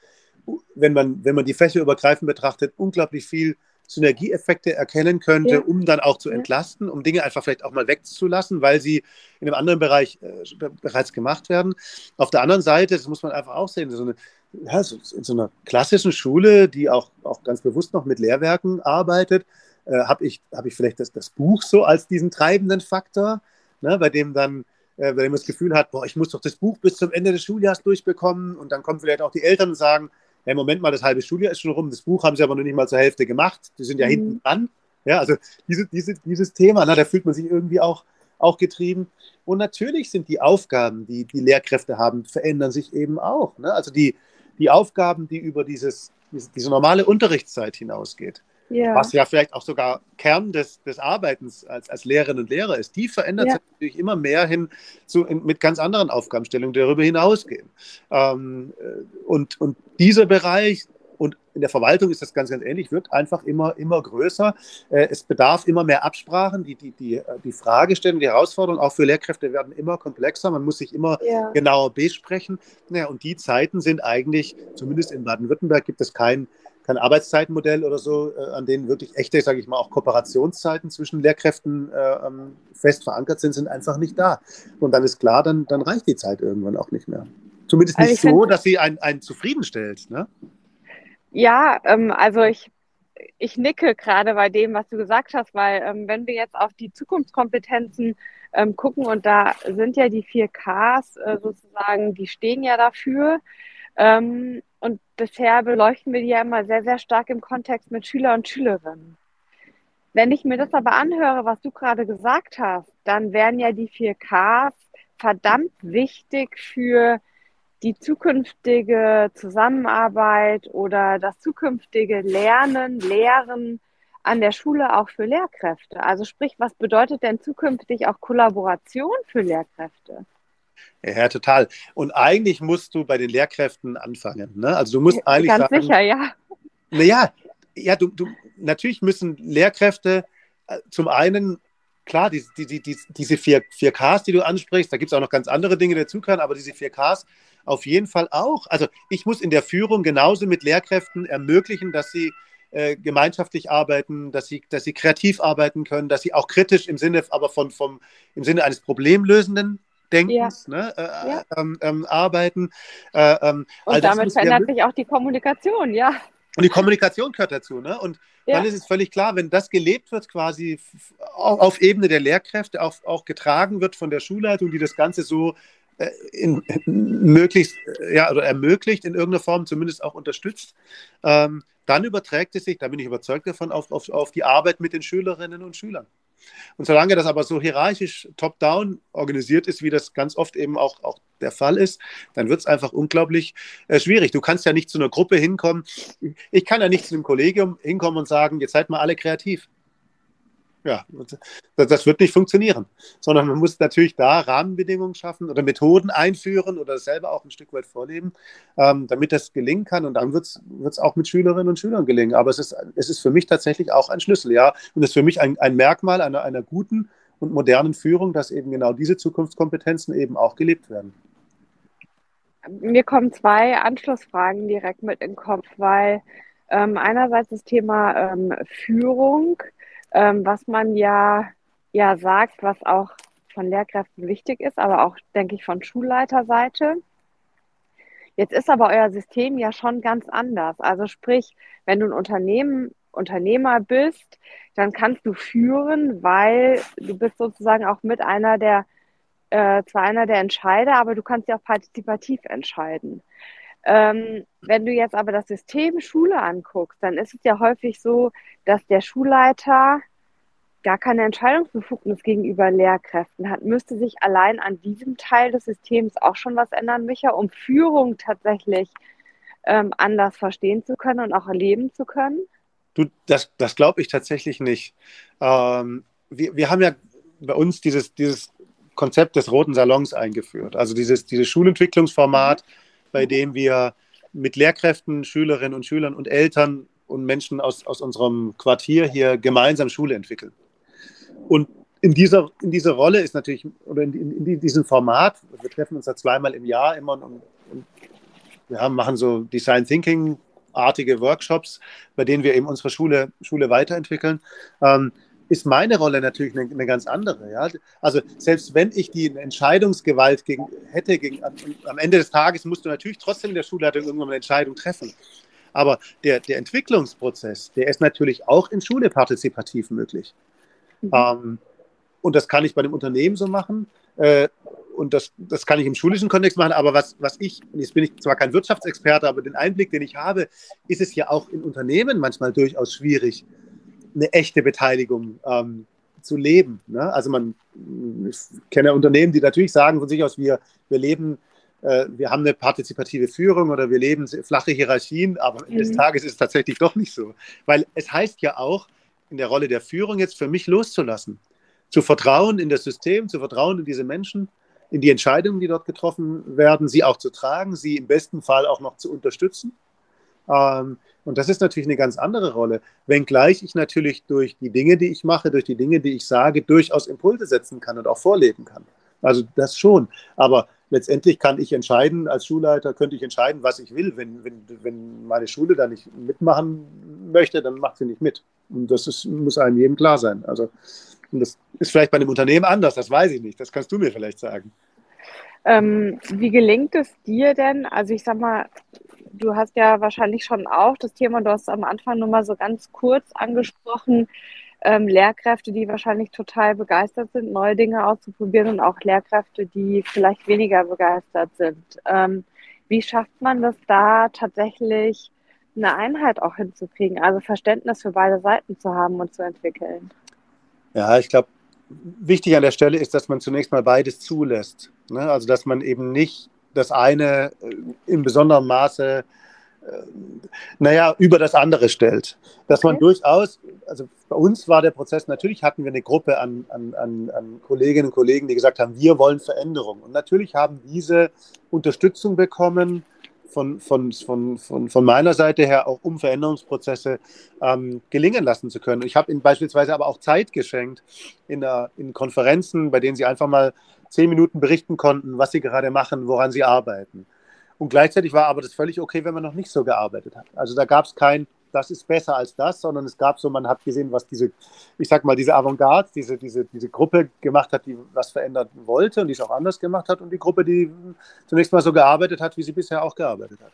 wenn man, wenn man die Fächer übergreifend betrachtet, unglaublich viel Synergieeffekte erkennen könnte, ja. um dann auch zu entlasten, um Dinge einfach vielleicht auch mal wegzulassen, weil sie in einem anderen Bereich äh, bereits gemacht werden. Auf der anderen Seite, das muss man einfach auch sehen, so eine, ja, so in so einer klassischen Schule, die auch, auch ganz bewusst noch mit Lehrwerken arbeitet, äh, habe ich, hab ich vielleicht das, das Buch so als diesen treibenden Faktor, ne, bei dem dann äh, man das Gefühl hat, boah, ich muss doch das Buch bis zum Ende des Schuljahres durchbekommen und dann kommen vielleicht auch die Eltern und sagen, hey, Moment mal, das halbe Schuljahr ist schon rum, das Buch haben sie aber noch nicht mal zur Hälfte gemacht, die sind ja mhm. hinten dran. Ja, also diese, diese, dieses Thema, na, da fühlt man sich irgendwie auch, auch getrieben. Und natürlich sind die Aufgaben, die die Lehrkräfte haben, verändern sich eben auch. Ne? Also die, die Aufgaben, die über dieses, diese, normale Unterrichtszeit hinausgeht, ja. was ja vielleicht auch sogar Kern des, des Arbeitens als, als Lehrerinnen und Lehrer ist, die verändert ja. sich natürlich immer mehr hin zu, in, mit ganz anderen Aufgabenstellungen, die darüber hinausgehen. Ähm, äh, und, und dieser Bereich, in der Verwaltung ist das ganz, ganz ähnlich, wird einfach immer, immer größer. Äh, es bedarf immer mehr Absprachen. Die, die, die, die Fragestellungen, die Herausforderungen auch für Lehrkräfte werden immer komplexer. Man muss sich immer ja. genauer besprechen. Ja, und die Zeiten sind eigentlich, zumindest in Baden-Württemberg, gibt es kein kein Arbeitszeitmodell oder so, äh, an denen wirklich echte, sage ich mal, auch Kooperationszeiten zwischen Lehrkräften äh, ähm, fest verankert sind, sind einfach nicht da. Und dann ist klar, dann, dann reicht die Zeit irgendwann auch nicht mehr. Zumindest nicht also so, dass sie einen, einen zufriedenstellt. Ne?
Ja, ähm, also ich, ich nicke gerade bei dem, was du gesagt hast, weil ähm, wenn wir jetzt auf die Zukunftskompetenzen ähm, gucken und da sind ja die vier Ks äh, sozusagen, die stehen ja dafür. Ähm, und bisher beleuchten wir die ja immer sehr, sehr stark im Kontext mit Schüler und Schülerinnen. Wenn ich mir das aber anhöre, was du gerade gesagt hast, dann wären ja die 4Ks verdammt wichtig für die zukünftige Zusammenarbeit oder das zukünftige Lernen, Lehren an der Schule auch für Lehrkräfte. Also sprich, was bedeutet denn zukünftig auch Kollaboration für Lehrkräfte?
Ja, total. Und eigentlich musst du bei den Lehrkräften anfangen. Ne? Also du musst eigentlich
Ganz
sagen,
sicher, ja.
Naja, ja, du, du, natürlich müssen Lehrkräfte äh, zum einen, klar, die, die, die, diese vier, vier Ks, die du ansprichst, da gibt es auch noch ganz andere Dinge, die dazu können, aber diese vier Ks auf jeden Fall auch. Also ich muss in der Führung genauso mit Lehrkräften ermöglichen, dass sie äh, gemeinschaftlich arbeiten, dass sie, dass sie kreativ arbeiten können, dass sie auch kritisch im Sinne, aber von, vom, im Sinne eines Problemlösenden Denkens ja. ne, äh, ja. ähm, ähm, arbeiten.
Äh, ähm, und also damit verändert sich auch die Kommunikation, ja.
Und die Kommunikation gehört dazu. Ne? Und ja. dann ist es völlig klar, wenn das gelebt wird, quasi auf Ebene der Lehrkräfte, auch, auch getragen wird von der Schulleitung, die das Ganze so äh, in, möglichst ja, oder ermöglicht, in irgendeiner Form zumindest auch unterstützt, ähm, dann überträgt es sich, da bin ich überzeugt davon, auf, auf, auf die Arbeit mit den Schülerinnen und Schülern. Und solange das aber so hierarchisch top-down organisiert ist, wie das ganz oft eben auch, auch der Fall ist, dann wird es einfach unglaublich äh, schwierig. Du kannst ja nicht zu einer Gruppe hinkommen. Ich kann ja nicht zu einem Kollegium hinkommen und sagen, jetzt seid mal alle kreativ. Ja, das, wird nicht funktionieren, sondern man muss natürlich da Rahmenbedingungen schaffen oder Methoden einführen oder selber auch ein Stück weit vorleben, ähm, damit das gelingen kann und dann wird es auch mit Schülerinnen und Schülern gelingen. Aber es ist, es ist für mich tatsächlich auch ein Schlüssel, ja, und es ist für mich ein, ein Merkmal einer, einer guten und modernen Führung, dass eben genau diese Zukunftskompetenzen eben auch gelebt werden.
Mir kommen zwei Anschlussfragen direkt mit in den Kopf, weil ähm, einerseits das Thema ähm, Führung, ähm, was man ja, ja sagt, was auch von Lehrkräften wichtig ist, aber auch, denke ich, von Schulleiterseite. Jetzt ist aber euer System ja schon ganz anders. Also sprich, wenn du ein Unternehmen, Unternehmer bist, dann kannst du führen, weil du bist sozusagen auch mit einer der, äh, zwar einer der Entscheider, aber du kannst ja auch partizipativ entscheiden. Ähm, wenn du jetzt aber das System Schule anguckst, dann ist es ja häufig so, dass der Schulleiter gar keine Entscheidungsbefugnis gegenüber Lehrkräften hat. Müsste sich allein an diesem Teil des Systems auch schon was ändern, Micha, um Führung tatsächlich ähm, anders verstehen zu können und auch erleben zu können?
Du, das, das glaube ich tatsächlich nicht. Ähm, wir, wir haben ja bei uns dieses, dieses Konzept des roten Salons eingeführt, also dieses, dieses Schulentwicklungsformat. Mhm bei dem wir mit Lehrkräften, Schülerinnen und Schülern und Eltern und Menschen aus, aus unserem Quartier hier gemeinsam Schule entwickeln. Und in dieser, in dieser Rolle ist natürlich, oder in, in, in diesem Format, wir treffen uns da zweimal im Jahr immer und, und wir haben, machen so Design Thinking artige Workshops, bei denen wir eben unsere Schule, Schule weiterentwickeln. Ähm, ist meine Rolle natürlich eine, eine ganz andere. Ja? Also selbst wenn ich die Entscheidungsgewalt gegen, hätte, gegen, am Ende des Tages musst du natürlich trotzdem in der Schulleitung irgendwann eine Entscheidung treffen. Aber der, der Entwicklungsprozess, der ist natürlich auch in Schule partizipativ möglich. Mhm. Ähm, und das kann ich bei einem Unternehmen so machen. Äh, und das, das kann ich im schulischen Kontext machen, aber was, was ich, jetzt bin ich zwar kein Wirtschaftsexperte, aber den Einblick, den ich habe, ist es ja auch in Unternehmen manchmal durchaus schwierig, eine echte Beteiligung ähm, zu leben. Ne? Also man, ich kenne Unternehmen, die natürlich sagen von sich aus, wir, wir leben, äh, wir haben eine partizipative Führung oder wir leben flache Hierarchien, aber am Ende mhm. des Tages ist es tatsächlich doch nicht so. Weil es heißt ja auch, in der Rolle der Führung jetzt für mich loszulassen. Zu vertrauen in das System, zu vertrauen in diese Menschen, in die Entscheidungen, die dort getroffen werden, sie auch zu tragen, sie im besten Fall auch noch zu unterstützen. Ähm, und das ist natürlich eine ganz andere Rolle, wenngleich ich natürlich durch die Dinge, die ich mache, durch die Dinge, die ich sage, durchaus Impulse setzen kann und auch vorleben kann. Also das schon. Aber letztendlich kann ich entscheiden, als Schulleiter könnte ich entscheiden, was ich will. Wenn, wenn, wenn meine Schule da nicht mitmachen möchte, dann macht sie nicht mit. Und das ist, muss einem jedem klar sein. Also das ist vielleicht bei einem Unternehmen anders, das weiß ich nicht. Das kannst du mir vielleicht sagen.
Ähm, wie gelingt es dir denn? Also ich sag mal, du hast ja wahrscheinlich schon auch das Thema, du hast am Anfang nur mal so ganz kurz angesprochen, ähm, Lehrkräfte, die wahrscheinlich total begeistert sind, neue Dinge auszuprobieren und auch Lehrkräfte, die vielleicht weniger begeistert sind. Ähm, wie schafft man das da tatsächlich eine Einheit auch hinzukriegen, also Verständnis für beide Seiten zu haben und zu entwickeln?
Ja, ich glaube, wichtig an der Stelle ist, dass man zunächst mal beides zulässt. Ne? Also, dass man eben nicht das eine äh, in besonderem Maße, äh, naja, über das andere stellt. Dass okay. man durchaus, also bei uns war der Prozess, natürlich hatten wir eine Gruppe an, an, an, an Kolleginnen und Kollegen, die gesagt haben, wir wollen Veränderung. Und natürlich haben diese Unterstützung bekommen, von, von, von, von, von meiner Seite her auch, um Veränderungsprozesse ähm, gelingen lassen zu können. Ich habe ihnen beispielsweise aber auch Zeit geschenkt in, der, in Konferenzen, bei denen sie einfach mal zehn Minuten berichten konnten, was sie gerade machen, woran sie arbeiten. Und gleichzeitig war aber das völlig okay, wenn man noch nicht so gearbeitet hat. Also da gab es kein, das ist besser als das, sondern es gab so, man hat gesehen, was diese, ich sag mal, diese Avantgarde, diese, diese, diese Gruppe gemacht hat, die was verändern wollte und die es auch anders gemacht hat und die Gruppe, die zunächst mal so gearbeitet hat, wie sie bisher auch gearbeitet hat.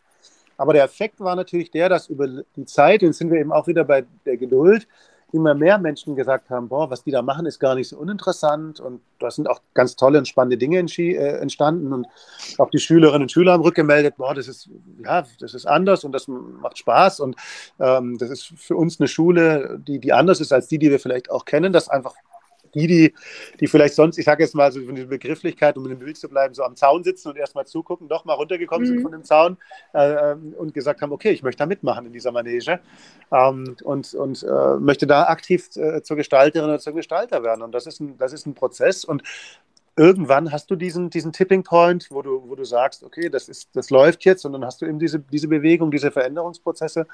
Aber der Effekt war natürlich der, dass über die Zeit, und sind wir eben auch wieder bei der Geduld, immer mehr Menschen gesagt haben, boah, was die da machen, ist gar nicht so uninteressant. Und da sind auch ganz tolle und spannende Dinge äh, entstanden. Und auch die Schülerinnen und Schüler haben rückgemeldet, boah, das ist, ja, das ist anders und das macht Spaß. Und ähm, das ist für uns eine Schule, die, die anders ist als die, die wir vielleicht auch kennen, dass einfach die, die, die vielleicht sonst, ich sage jetzt mal so von der Begrifflichkeit, um in dem Bild zu bleiben, so am Zaun sitzen und erstmal zugucken, doch mal runtergekommen mhm. sind von dem Zaun äh, und gesagt haben, okay, ich möchte da mitmachen in dieser Manege ähm, und, und äh, möchte da aktiv äh, zur Gestalterin oder zur Gestalter werden. Und das ist ein, das ist ein Prozess und irgendwann hast du diesen, diesen Tipping Point, wo du, wo du sagst, okay, das, ist, das läuft jetzt und dann hast du eben diese, diese Bewegung, diese Veränderungsprozesse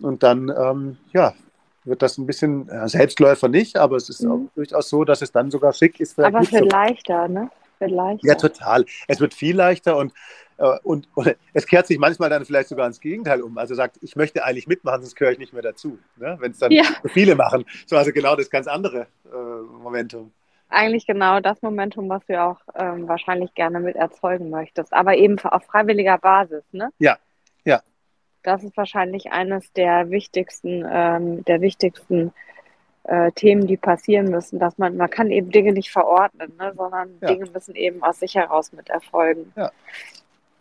und dann, ähm, ja, wird das ein bisschen, ja, Selbstläufer nicht, aber es ist mhm. auch durchaus so, dass es dann sogar schick ist.
Aber es wird so. leichter, ne?
Wird leichter. Ja, total. Es wird viel leichter und, äh, und, und, es kehrt sich manchmal dann vielleicht sogar ins Gegenteil um. Also sagt, ich möchte eigentlich mitmachen, sonst gehöre ich nicht mehr dazu. Ne? Wenn es dann ja. viele machen. So also genau das ganz andere äh, Momentum.
Eigentlich genau das Momentum, was du auch ähm, wahrscheinlich gerne mit erzeugen möchtest, aber eben auf freiwilliger Basis, ne?
Ja, ja
das ist wahrscheinlich eines der wichtigsten, ähm, der wichtigsten äh, Themen, die passieren müssen, dass man, man kann eben Dinge nicht verordnen, ne, sondern ja. Dinge müssen eben aus sich heraus mit erfolgen.
Ja.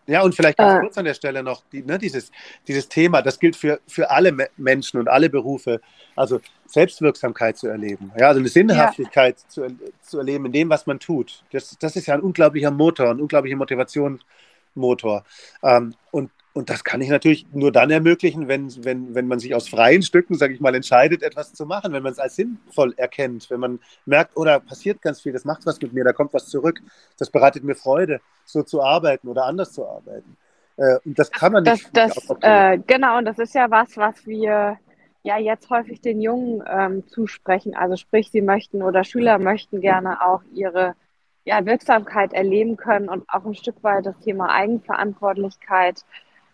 Ja, und vielleicht ganz äh, kurz an der Stelle noch die, ne, dieses, dieses Thema, das gilt für, für alle Me Menschen und alle Berufe, also Selbstwirksamkeit zu erleben, ja, also eine Sinnhaftigkeit ja. zu, zu erleben in dem, was man tut. Das, das ist ja ein unglaublicher Motor, ein unglaublicher Motivationsmotor. Ähm, und und das kann ich natürlich nur dann ermöglichen, wenn, wenn, wenn man sich aus freien Stücken, sage ich mal, entscheidet, etwas zu machen, wenn man es als sinnvoll erkennt, wenn man merkt, oder oh, passiert ganz viel, das macht was mit mir, da kommt was zurück, das bereitet mir Freude, so zu arbeiten oder anders zu arbeiten. Äh, und das kann man nicht.
Das, äh, genau, und das ist ja was, was wir ja jetzt häufig den Jungen ähm, zusprechen. Also sprich, sie möchten oder Schüler möchten gerne auch ihre ja, Wirksamkeit erleben können und auch ein Stück weit das Thema Eigenverantwortlichkeit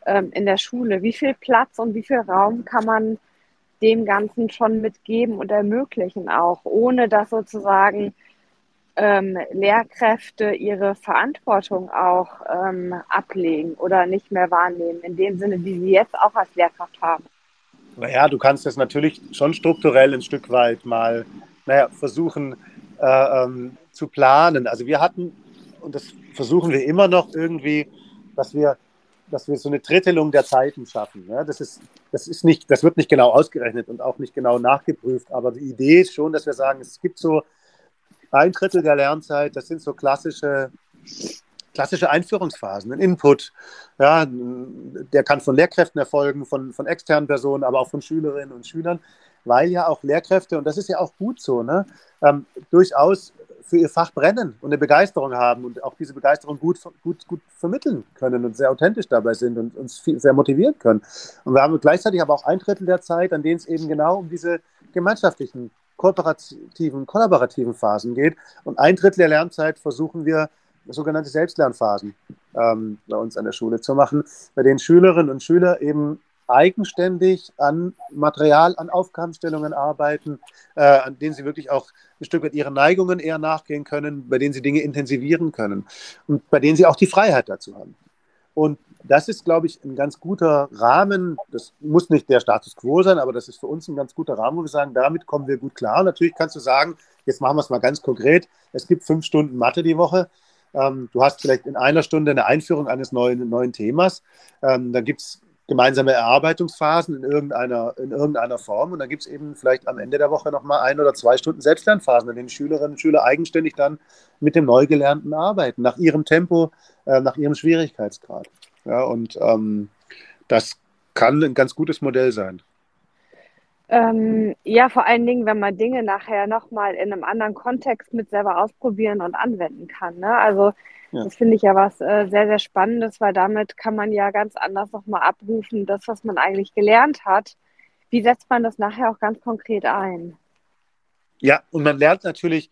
ähm, in der Schule? Wie viel Platz und wie viel Raum kann man dem Ganzen schon mitgeben und ermöglichen auch, ohne dass sozusagen ähm, Lehrkräfte ihre Verantwortung auch ähm, ablegen oder nicht mehr wahrnehmen, in dem Sinne, wie sie jetzt auch als Lehrkraft haben?
Naja, du kannst das natürlich schon strukturell ein Stück weit mal naja, versuchen äh, ähm, zu planen. Also wir hatten, und das versuchen wir immer noch irgendwie, dass wir dass wir so eine Drittelung der Zeiten schaffen. Ja, das, ist, das, ist nicht, das wird nicht genau ausgerechnet und auch nicht genau nachgeprüft, aber die Idee ist schon, dass wir sagen, es gibt so ein Drittel der Lernzeit, das sind so klassische, klassische Einführungsphasen, ein Input. Ja, der kann von Lehrkräften erfolgen, von, von externen Personen, aber auch von Schülerinnen und Schülern, weil ja auch Lehrkräfte, und das ist ja auch gut so, ne, ähm, durchaus für ihr Fach brennen und eine Begeisterung haben und auch diese Begeisterung gut, gut, gut vermitteln können und sehr authentisch dabei sind und uns viel, sehr motivieren können. Und wir haben gleichzeitig aber auch ein Drittel der Zeit, an denen es eben genau um diese gemeinschaftlichen, kooperativen, kollaborativen Phasen geht. Und ein Drittel der Lernzeit versuchen wir, sogenannte Selbstlernphasen ähm, bei uns an der Schule zu machen, bei denen Schülerinnen und Schüler eben eigenständig an Material, an Aufgabenstellungen arbeiten, äh, an denen sie wirklich auch ein Stück weit ihren Neigungen eher nachgehen können, bei denen sie Dinge intensivieren können und bei denen sie auch die Freiheit dazu haben. Und das ist, glaube ich, ein ganz guter Rahmen. Das muss nicht der Status quo sein, aber das ist für uns ein ganz guter Rahmen, wo wir sagen, damit kommen wir gut klar. Natürlich kannst du sagen, jetzt machen wir es mal ganz konkret. Es gibt fünf Stunden Mathe die Woche. Ähm, du hast vielleicht in einer Stunde eine Einführung eines neuen, neuen Themas. Ähm, dann gibt es gemeinsame Erarbeitungsphasen in irgendeiner, in irgendeiner Form. Und dann gibt es eben vielleicht am Ende der Woche nochmal ein oder zwei Stunden Selbstlernphasen, in denen Schülerinnen und Schüler eigenständig dann mit dem Neugelernten arbeiten, nach ihrem Tempo, äh, nach ihrem Schwierigkeitsgrad. Ja, und ähm, das kann ein ganz gutes Modell sein.
Ähm, ja, vor allen Dingen, wenn man Dinge nachher nochmal in einem anderen Kontext mit selber ausprobieren und anwenden kann. Ne? Also ja. Das finde ich ja was äh, sehr, sehr Spannendes, weil damit kann man ja ganz anders nochmal abrufen, das, was man eigentlich gelernt hat. Wie setzt man das nachher auch ganz konkret ein?
Ja, und man lernt natürlich,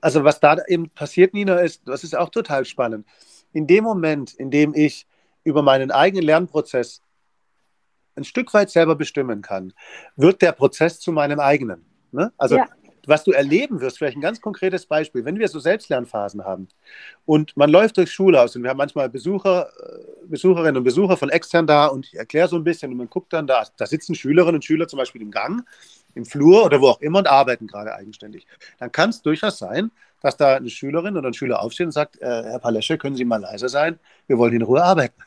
also was da eben passiert, Nina, ist, das ist auch total spannend. In dem Moment, in dem ich über meinen eigenen Lernprozess ein Stück weit selber bestimmen kann, wird der Prozess zu meinem eigenen. Ne? Also ja was du erleben wirst, vielleicht ein ganz konkretes Beispiel, wenn wir so Selbstlernphasen haben und man läuft durchs Schulhaus und wir haben manchmal Besucher, äh, Besucherinnen und Besucher von extern da und ich erkläre so ein bisschen und man guckt dann da, da sitzen Schülerinnen und Schüler zum Beispiel im Gang, im Flur oder wo auch immer und arbeiten gerade eigenständig. Dann kann es durchaus sein, dass da eine Schülerin oder ein Schüler aufsteht und sagt, äh, Herr Palesche, können Sie mal leiser sein? Wir wollen in Ruhe arbeiten.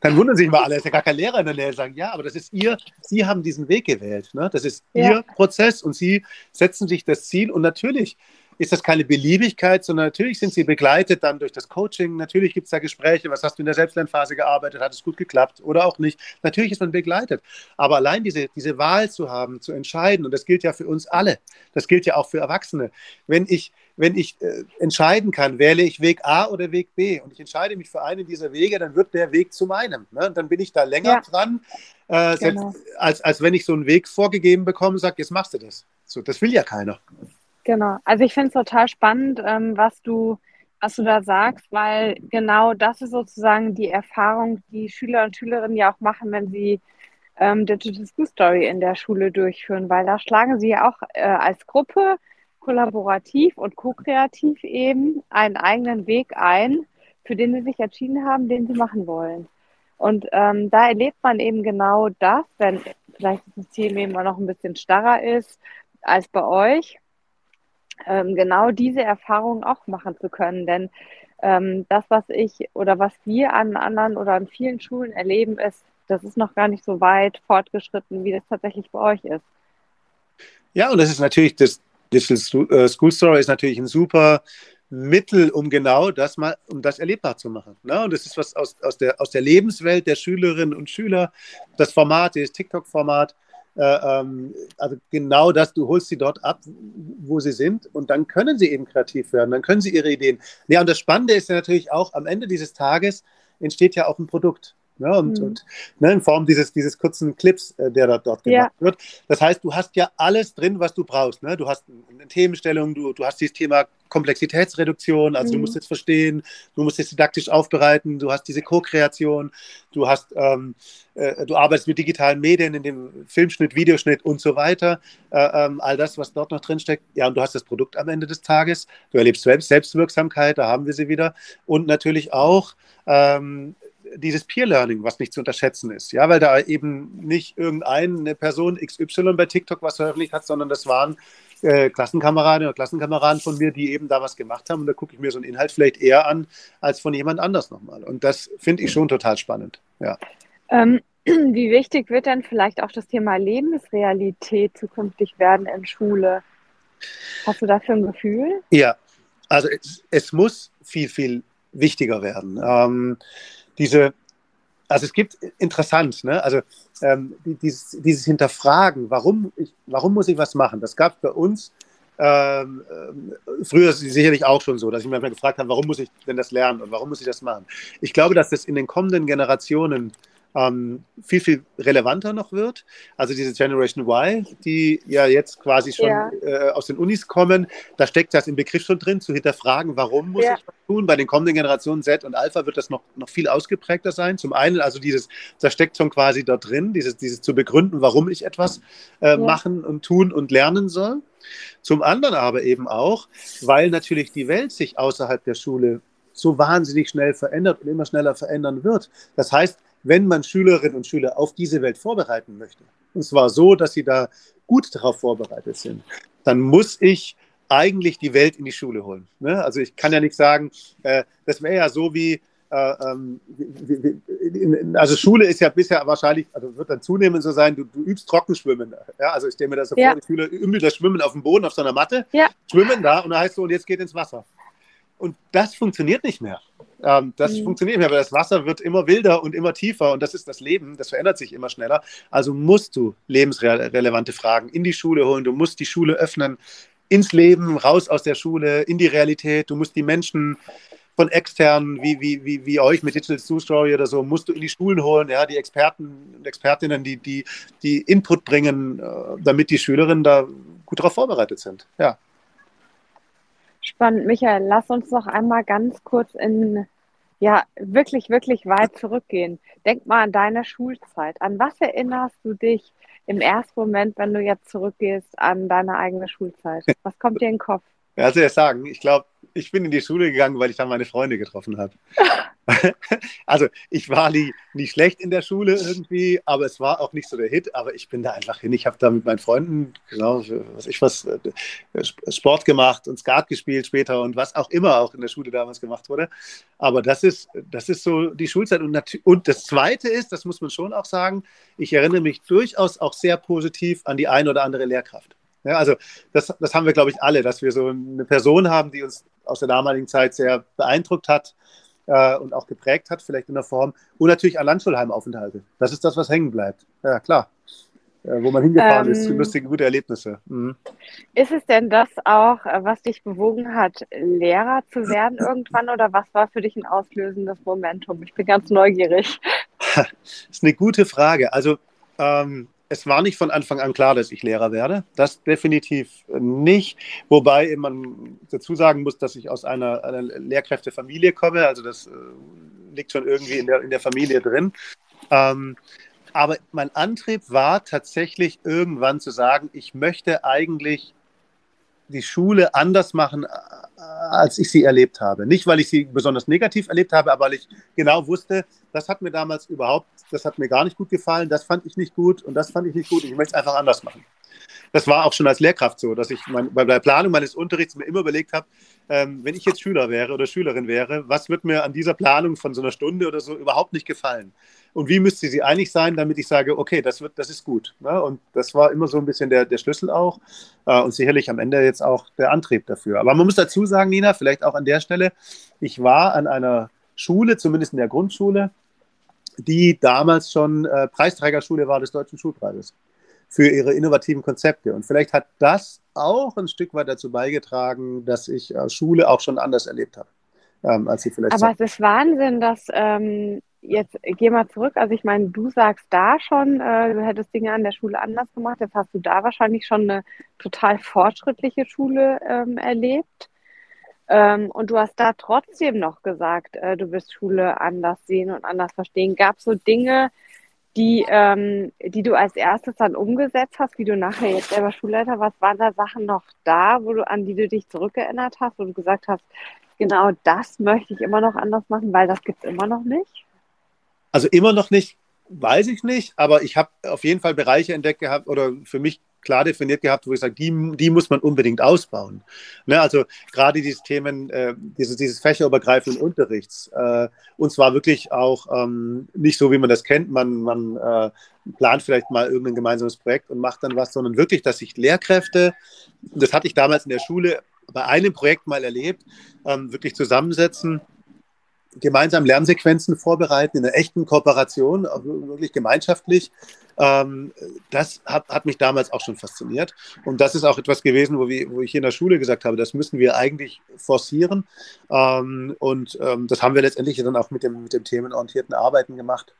Dann wundern sich mal alle, ist ja gar kein Lehrer in der Nähe, sagen, ja, aber das ist Ihr, Sie haben diesen Weg gewählt. Ne? Das ist ja. Ihr Prozess und Sie setzen sich das Ziel und natürlich ist das keine Beliebigkeit, sondern natürlich sind sie begleitet dann durch das Coaching. Natürlich gibt es da Gespräche. Was hast du in der Selbstlernphase gearbeitet? Hat es gut geklappt oder auch nicht? Natürlich ist man begleitet. Aber allein diese, diese Wahl zu haben, zu entscheiden, und das gilt ja für uns alle, das gilt ja auch für Erwachsene. Wenn ich, wenn ich äh, entscheiden kann, wähle ich Weg A oder Weg B und ich entscheide mich für einen dieser Wege, dann wird der Weg zu meinem. Ne? Dann bin ich da länger ja. dran, äh, genau. als, als wenn ich so einen Weg vorgegeben bekomme und sage, jetzt machst du das. So, das will ja keiner.
Genau. Also ich finde es total spannend, ähm, was du, was du da sagst, weil genau das ist sozusagen die Erfahrung, die Schüler und Schülerinnen ja auch machen, wenn sie ähm, Digital School Story in der Schule durchführen, weil da schlagen sie ja auch äh, als Gruppe kollaborativ und ko-kreativ eben einen eigenen Weg ein, für den sie sich entschieden haben, den sie machen wollen. Und ähm, da erlebt man eben genau das, wenn vielleicht das System eben noch ein bisschen starrer ist als bei euch, ähm, genau diese Erfahrung auch machen zu können. Denn ähm, das, was ich oder was wir an anderen oder an vielen Schulen erleben, ist, das ist noch gar nicht so weit fortgeschritten, wie das tatsächlich bei euch ist.
Ja, und das ist natürlich, das Digital äh, School Story ist natürlich ein super Mittel, um genau das mal, um das erlebbar zu machen. Ne? Und das ist was aus, aus, der, aus der Lebenswelt der Schülerinnen und Schüler. Das Format, das TikTok-Format, äh, ähm, also genau das, du holst sie dort ab, wo sie sind und dann können sie eben kreativ werden, dann können sie ihre Ideen. Ja, und das Spannende ist ja natürlich auch, am Ende dieses Tages entsteht ja auch ein Produkt. Ne, und, mhm. und ne, in Form dieses, dieses kurzen Clips, äh, der da, dort gemacht ja. wird. Das heißt, du hast ja alles drin, was du brauchst. Ne? Du hast eine Themenstellung, du, du hast dieses Thema Komplexitätsreduktion, also mhm. du musst es verstehen, du musst es didaktisch aufbereiten, du hast diese Co-Kreation, du hast, ähm, äh, du arbeitest mit digitalen Medien, in dem Filmschnitt, Videoschnitt und so weiter. Äh, ähm, all das, was dort noch drin steckt. Ja, und du hast das Produkt am Ende des Tages. Du erlebst Selbst Selbstwirksamkeit, da haben wir sie wieder. Und natürlich auch ähm, dieses Peer Learning, was nicht zu unterschätzen ist. Ja, weil da eben nicht irgendeine Person XY bei TikTok was veröffentlicht hat, sondern das waren äh, Klassenkameraden oder Klassenkameraden von mir, die eben da was gemacht haben. Und da gucke ich mir so einen Inhalt vielleicht eher an als von jemand anders nochmal. Und das finde ich schon total spannend. Ja.
Ähm, *clears throat* wie wichtig wird denn vielleicht auch das Thema Lebensrealität zukünftig werden in Schule? Hast du dafür ein Gefühl?
Ja, also es, es muss viel, viel wichtiger werden. Ähm, diese, also es gibt interessant, ne? also ähm, dieses, dieses, Hinterfragen, warum, ich, warum muss ich was machen, das gab es bei uns ähm, äh, früher sicherlich auch schon so, dass ich mir gefragt habe, warum muss ich denn das lernen und warum muss ich das machen. Ich glaube, dass das in den kommenden Generationen ähm, viel, viel relevanter noch wird. Also diese Generation Y, die ja jetzt quasi schon ja. äh, aus den Unis kommen, da steckt das im Begriff schon drin, zu hinterfragen, warum muss ja. ich das tun. Bei den kommenden Generationen Z und Alpha wird das noch, noch viel ausgeprägter sein. Zum einen, also dieses, das steckt schon quasi dort drin, dieses, dieses zu begründen, warum ich etwas äh, ja. machen und tun und lernen soll. Zum anderen aber eben auch, weil natürlich die Welt sich außerhalb der Schule so wahnsinnig schnell verändert und immer schneller verändern wird. Das heißt, wenn man Schülerinnen und Schüler auf diese Welt vorbereiten möchte, und zwar so, dass sie da gut darauf vorbereitet sind, dann muss ich eigentlich die Welt in die Schule holen. Ne? Also ich kann ja nicht sagen, äh, das wäre ja so wie, äh, ähm, also Schule ist ja bisher wahrscheinlich, also wird dann zunehmend so sein, du, du übst Trockenschwimmen. Ja? Also ich stelle mir das so ja. vor, die Schüler üben das Schwimmen auf dem Boden, auf so einer Matte, ja. schwimmen da und dann heißt so, und jetzt geht ins Wasser. Und das funktioniert nicht mehr. Ähm, das mhm. funktioniert nicht mehr, weil das Wasser wird immer wilder und immer tiefer und das ist das Leben, das verändert sich immer schneller. Also musst du lebensrelevante Fragen in die Schule holen, du musst die Schule öffnen, ins Leben, raus aus der Schule, in die Realität. Du musst die Menschen von externen, wie, wie, wie, wie euch mit Digital Zoo Story oder so, musst du in die Schulen holen, ja, die Experten und Expertinnen, die, die, die Input bringen, äh, damit die Schülerinnen da gut darauf vorbereitet sind. Ja.
Spannend. Michael, lass uns noch einmal ganz kurz in, ja, wirklich, wirklich weit zurückgehen. Denk mal an deine Schulzeit. An was erinnerst du dich im ersten Moment, wenn du jetzt zurückgehst an deine eigene Schulzeit? Was kommt dir in den Kopf?
Ja, also ich sagen, ich glaube, ich bin in die Schule gegangen, weil ich da meine Freunde getroffen habe. *laughs* also ich war nie, nie schlecht in der Schule irgendwie, aber es war auch nicht so der Hit. Aber ich bin da einfach hin. Ich habe da mit meinen Freunden, genau, was ich was, äh, Sport gemacht und Skat gespielt später und was auch immer auch in der Schule damals gemacht wurde. Aber das ist, das ist so die Schulzeit. Und, und das Zweite ist, das muss man schon auch sagen, ich erinnere mich durchaus auch sehr positiv an die ein oder andere Lehrkraft. Ja, also das, das haben wir, glaube ich, alle, dass wir so eine Person haben, die uns aus der damaligen Zeit sehr beeindruckt hat äh, und auch geprägt hat, vielleicht in der Form. Und natürlich an Landschulheimaufenthalte. Das ist das, was hängen bleibt. Ja, klar. Äh, wo man hingefahren ähm, ist, lustige, gute Erlebnisse. Mhm.
Ist es denn das auch, äh, was dich bewogen hat, Lehrer zu werden irgendwann oder was war für dich ein auslösendes Momentum? Ich bin ganz neugierig. *laughs*
das ist eine gute Frage. Also ähm, es war nicht von Anfang an klar, dass ich Lehrer werde. Das definitiv nicht. Wobei man dazu sagen muss, dass ich aus einer, einer Lehrkräftefamilie komme. Also das äh, liegt schon irgendwie in der, in der Familie drin. Ähm, aber mein Antrieb war tatsächlich irgendwann zu sagen, ich möchte eigentlich die Schule anders machen, äh, als ich sie erlebt habe. Nicht, weil ich sie besonders negativ erlebt habe, aber weil ich genau wusste, das hat mir damals überhaupt, das hat mir gar nicht gut gefallen, das fand ich nicht gut und das fand ich nicht gut und ich möchte es einfach anders machen. Das war auch schon als Lehrkraft so, dass ich mein, bei der Planung meines Unterrichts mir immer überlegt habe, ähm, wenn ich jetzt Schüler wäre oder Schülerin wäre, was wird mir an dieser Planung von so einer Stunde oder so überhaupt nicht gefallen? Und wie müsste sie einig sein, damit ich sage, okay, das, wird, das ist gut. Ne? Und das war immer so ein bisschen der, der Schlüssel auch äh, und sicherlich am Ende jetzt auch der Antrieb dafür. Aber man muss dazu sagen, Nina, vielleicht auch an der Stelle, ich war an einer Schule, zumindest in der Grundschule, die damals schon äh, Preisträgerschule war des Deutschen Schulpreises für ihre innovativen Konzepte. Und vielleicht hat das auch ein Stück weit dazu beigetragen, dass ich äh, Schule auch schon anders erlebt habe, ähm, als sie vielleicht.
Aber es ist Wahnsinn, dass ähm, jetzt geh mal zurück. Also ich meine, du sagst da schon, äh, du hättest Dinge an der Schule anders gemacht. Jetzt hast du da wahrscheinlich schon eine total fortschrittliche Schule ähm, erlebt. Ähm, und du hast da trotzdem noch gesagt, äh, du wirst Schule anders sehen und anders verstehen. Gab es so Dinge, die, ähm, die du als erstes dann umgesetzt hast, wie du nachher jetzt selber Schulleiter warst? Waren da Sachen noch da, wo du, an die du dich zurückerinnert hast, wo du gesagt hast, genau das möchte ich immer noch anders machen, weil das gibt es immer noch nicht?
Also immer noch nicht, weiß ich nicht, aber ich habe auf jeden Fall Bereiche entdeckt gehabt oder für mich klar definiert gehabt, wo ich sage, die, die muss man unbedingt ausbauen. Ne, also gerade diese Themen, äh, dieses, dieses fächerübergreifenden Unterrichts. Äh, und zwar wirklich auch ähm, nicht so, wie man das kennt, man, man äh, plant vielleicht mal irgendein gemeinsames Projekt und macht dann was, sondern wirklich, dass sich Lehrkräfte, das hatte ich damals in der Schule bei einem Projekt mal erlebt, ähm, wirklich zusammensetzen gemeinsam Lernsequenzen vorbereiten in einer echten Kooperation, wirklich gemeinschaftlich. Ähm, das hat, hat, mich damals auch schon fasziniert. Und das ist auch etwas gewesen, wo, wir, wo ich in der Schule gesagt habe, das müssen wir eigentlich forcieren. Ähm, und ähm, das haben wir letztendlich dann auch mit dem, mit dem themenorientierten Arbeiten gemacht.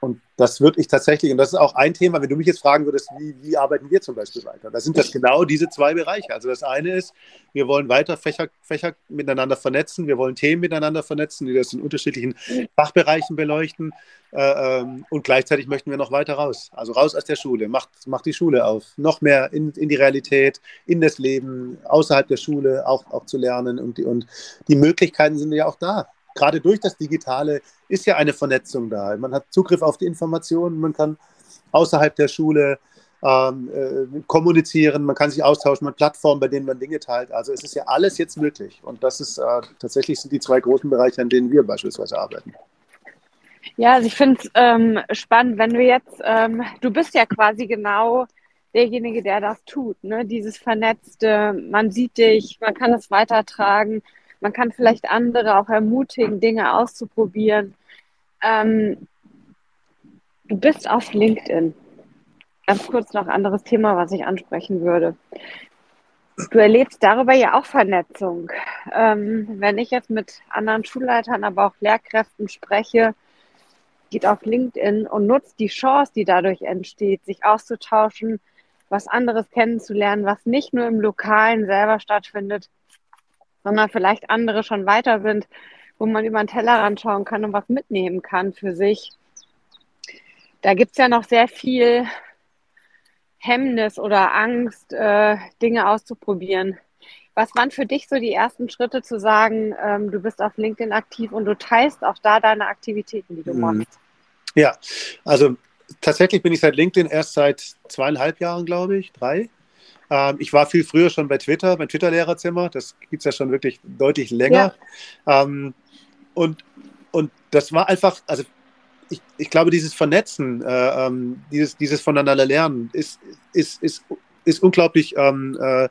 Und das würde ich tatsächlich, und das ist auch ein Thema, wenn du mich jetzt fragen würdest, wie, wie arbeiten wir zum Beispiel weiter? Da sind das genau diese zwei Bereiche. Also das eine ist, wir wollen weiter Fächer, Fächer miteinander vernetzen, wir wollen Themen miteinander vernetzen, die das in unterschiedlichen Fachbereichen beleuchten. Äh, ähm, und gleichzeitig möchten wir noch weiter raus. Also raus aus der Schule, macht, macht die Schule auf. Noch mehr in, in die Realität, in das Leben, außerhalb der Schule auch, auch zu lernen. Und die, und die Möglichkeiten sind ja auch da gerade durch das Digitale ist ja eine Vernetzung da. Man hat Zugriff auf die Informationen, man kann außerhalb der Schule ähm, äh, kommunizieren, man kann sich austauschen, man Plattformen, bei denen man Dinge teilt. Also es ist ja alles jetzt möglich. Und das ist äh, tatsächlich sind die zwei großen Bereiche, an denen wir beispielsweise arbeiten.
Ja, also ich finde es ähm, spannend, wenn du jetzt, ähm, du bist ja quasi genau derjenige, der das tut, ne? Dieses Vernetzte, man sieht dich, man kann es weitertragen man kann vielleicht andere auch ermutigen, Dinge auszuprobieren. Ähm, du bist auf LinkedIn. Ganz kurz noch ein anderes Thema, was ich ansprechen würde. Du erlebst darüber ja auch Vernetzung. Ähm, wenn ich jetzt mit anderen Schulleitern, aber auch Lehrkräften spreche, geht auf LinkedIn und nutzt die Chance, die dadurch entsteht, sich auszutauschen, was anderes kennenzulernen, was nicht nur im Lokalen selber stattfindet, sondern vielleicht andere schon weiter sind, wo man über den Tellerrand schauen kann und was mitnehmen kann für sich. Da gibt es ja noch sehr viel Hemmnis oder Angst, äh, Dinge auszuprobieren. Was waren für dich so die ersten Schritte zu sagen, ähm, du bist auf LinkedIn aktiv und du teilst auch da deine Aktivitäten, die du mhm. machst?
Ja, also tatsächlich bin ich seit LinkedIn erst seit zweieinhalb Jahren, glaube ich, drei. Ähm, ich war viel früher schon bei Twitter, beim Twitter-Lehrerzimmer. Das gibt es ja schon wirklich deutlich länger. Ja. Ähm, und, und das war einfach, also ich, ich glaube, dieses Vernetzen, äh, ähm, dieses, dieses voneinander lernen ist, ist, ist, ist unglaublich, ähm, äh,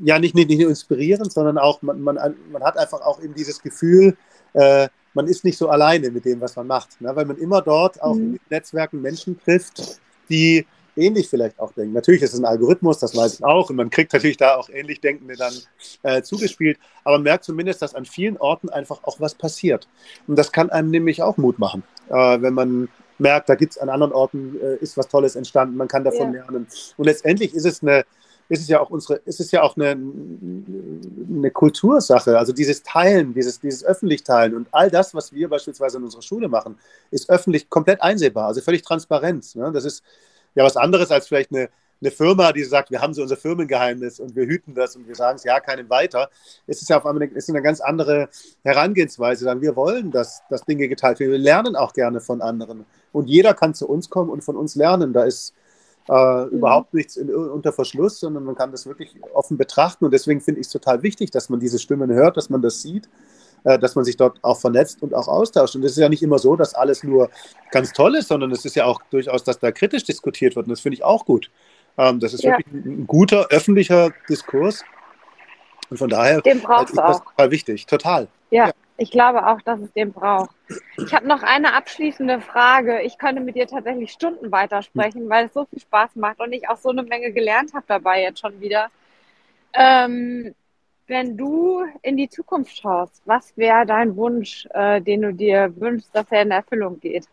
ja, nicht, nicht, nicht nur inspirierend, sondern auch, man, man, man hat einfach auch eben dieses Gefühl, äh, man ist nicht so alleine mit dem, was man macht, ne? weil man immer dort auch mhm. in Netzwerken Menschen trifft, die ähnlich vielleicht auch denken. Natürlich ist es ein Algorithmus, das weiß ich auch, und man kriegt natürlich da auch ähnlich Denkende dann äh, zugespielt, aber man merkt zumindest, dass an vielen Orten einfach auch was passiert. Und das kann einem nämlich auch Mut machen, äh, wenn man merkt, da gibt es an anderen Orten, äh, ist was Tolles entstanden, man kann davon ja. lernen. Und letztendlich ist es eine, ist es ja auch unsere, ist es ja auch eine, eine Kultursache. Also dieses Teilen, dieses, dieses öffentlich Teilen und all das, was wir beispielsweise in unserer Schule machen, ist öffentlich komplett einsehbar, also völlig transparent. Ne? Das ist ja was anderes als vielleicht eine, eine Firma, die sagt, wir haben so unser Firmengeheimnis und wir hüten das und wir sagen es ja keinem weiter. Es ist ja auf einmal eine, ist eine ganz andere Herangehensweise. Dann wir wollen, dass, dass Dinge geteilt werden. Wir lernen auch gerne von anderen. Und jeder kann zu uns kommen und von uns lernen. Da ist äh, mhm. überhaupt nichts in, unter Verschluss, sondern man kann das wirklich offen betrachten. Und deswegen finde ich es total wichtig, dass man diese Stimmen hört, dass man das sieht, dass man sich dort auch vernetzt und auch austauscht. Und es ist ja nicht immer so, dass alles nur ganz toll ist, sondern es ist ja auch durchaus, dass da kritisch diskutiert wird. Und das finde ich auch gut. Ähm, das ist ja. wirklich ein, guter öffentlicher Diskurs. Und von daher
Den brauchst du auch.
total wichtig, total.
Ja, ja, ich glaube auch, dass es den braucht. Ich habe noch eine abschließende Frage. Ich könnte mit dir tatsächlich Stunden weitersprechen, weil es so viel Spaß macht und ich auch so eine Menge gelernt habe dabei jetzt schon wieder. Ähm, wenn du in die Zukunft schaust, was wäre dein Wunsch, äh, den du dir wünschst, dass er in Erfüllung geht?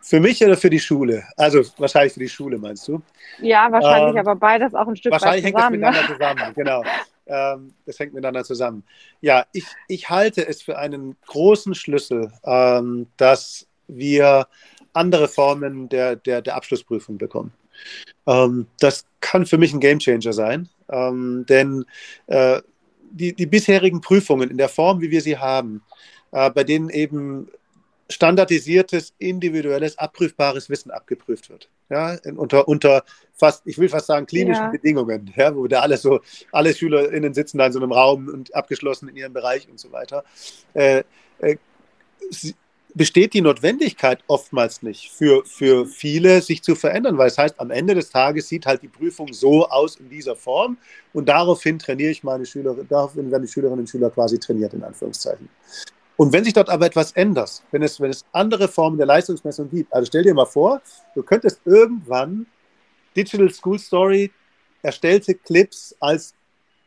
Für mich oder für die Schule? Also wahrscheinlich für die Schule, meinst du?
Ja, wahrscheinlich, ähm, aber beides auch ein Stück weit
zusammen. Wahrscheinlich hängt es miteinander zusammen, genau. Ähm, das hängt miteinander zusammen. Ja, ich, ich halte es für einen großen Schlüssel, ähm, dass wir andere Formen der, der, der Abschlussprüfung bekommen. Ähm, das kann für mich ein Gamechanger sein, ähm, denn äh, die, die bisherigen Prüfungen in der Form, wie wir sie haben, äh, bei denen eben standardisiertes, individuelles, abprüfbares Wissen abgeprüft wird. Ja, unter, unter fast, ich will fast sagen, klinischen ja. Bedingungen, ja, wo da alle so, alle SchülerInnen sitzen da in so einem Raum und abgeschlossen in ihrem Bereich und so weiter. Äh, äh, besteht die Notwendigkeit oftmals nicht für, für viele, sich zu verändern, weil es heißt, am Ende des Tages sieht halt die Prüfung so aus in dieser Form und daraufhin trainiere ich meine Schüler, daraufhin werden die Schülerinnen und Schüler quasi trainiert, in Anführungszeichen. Und wenn sich dort aber etwas ändert, wenn es, wenn es andere Formen der Leistungsmessung gibt, also stell dir mal vor, du könntest irgendwann Digital School Story erstellte Clips als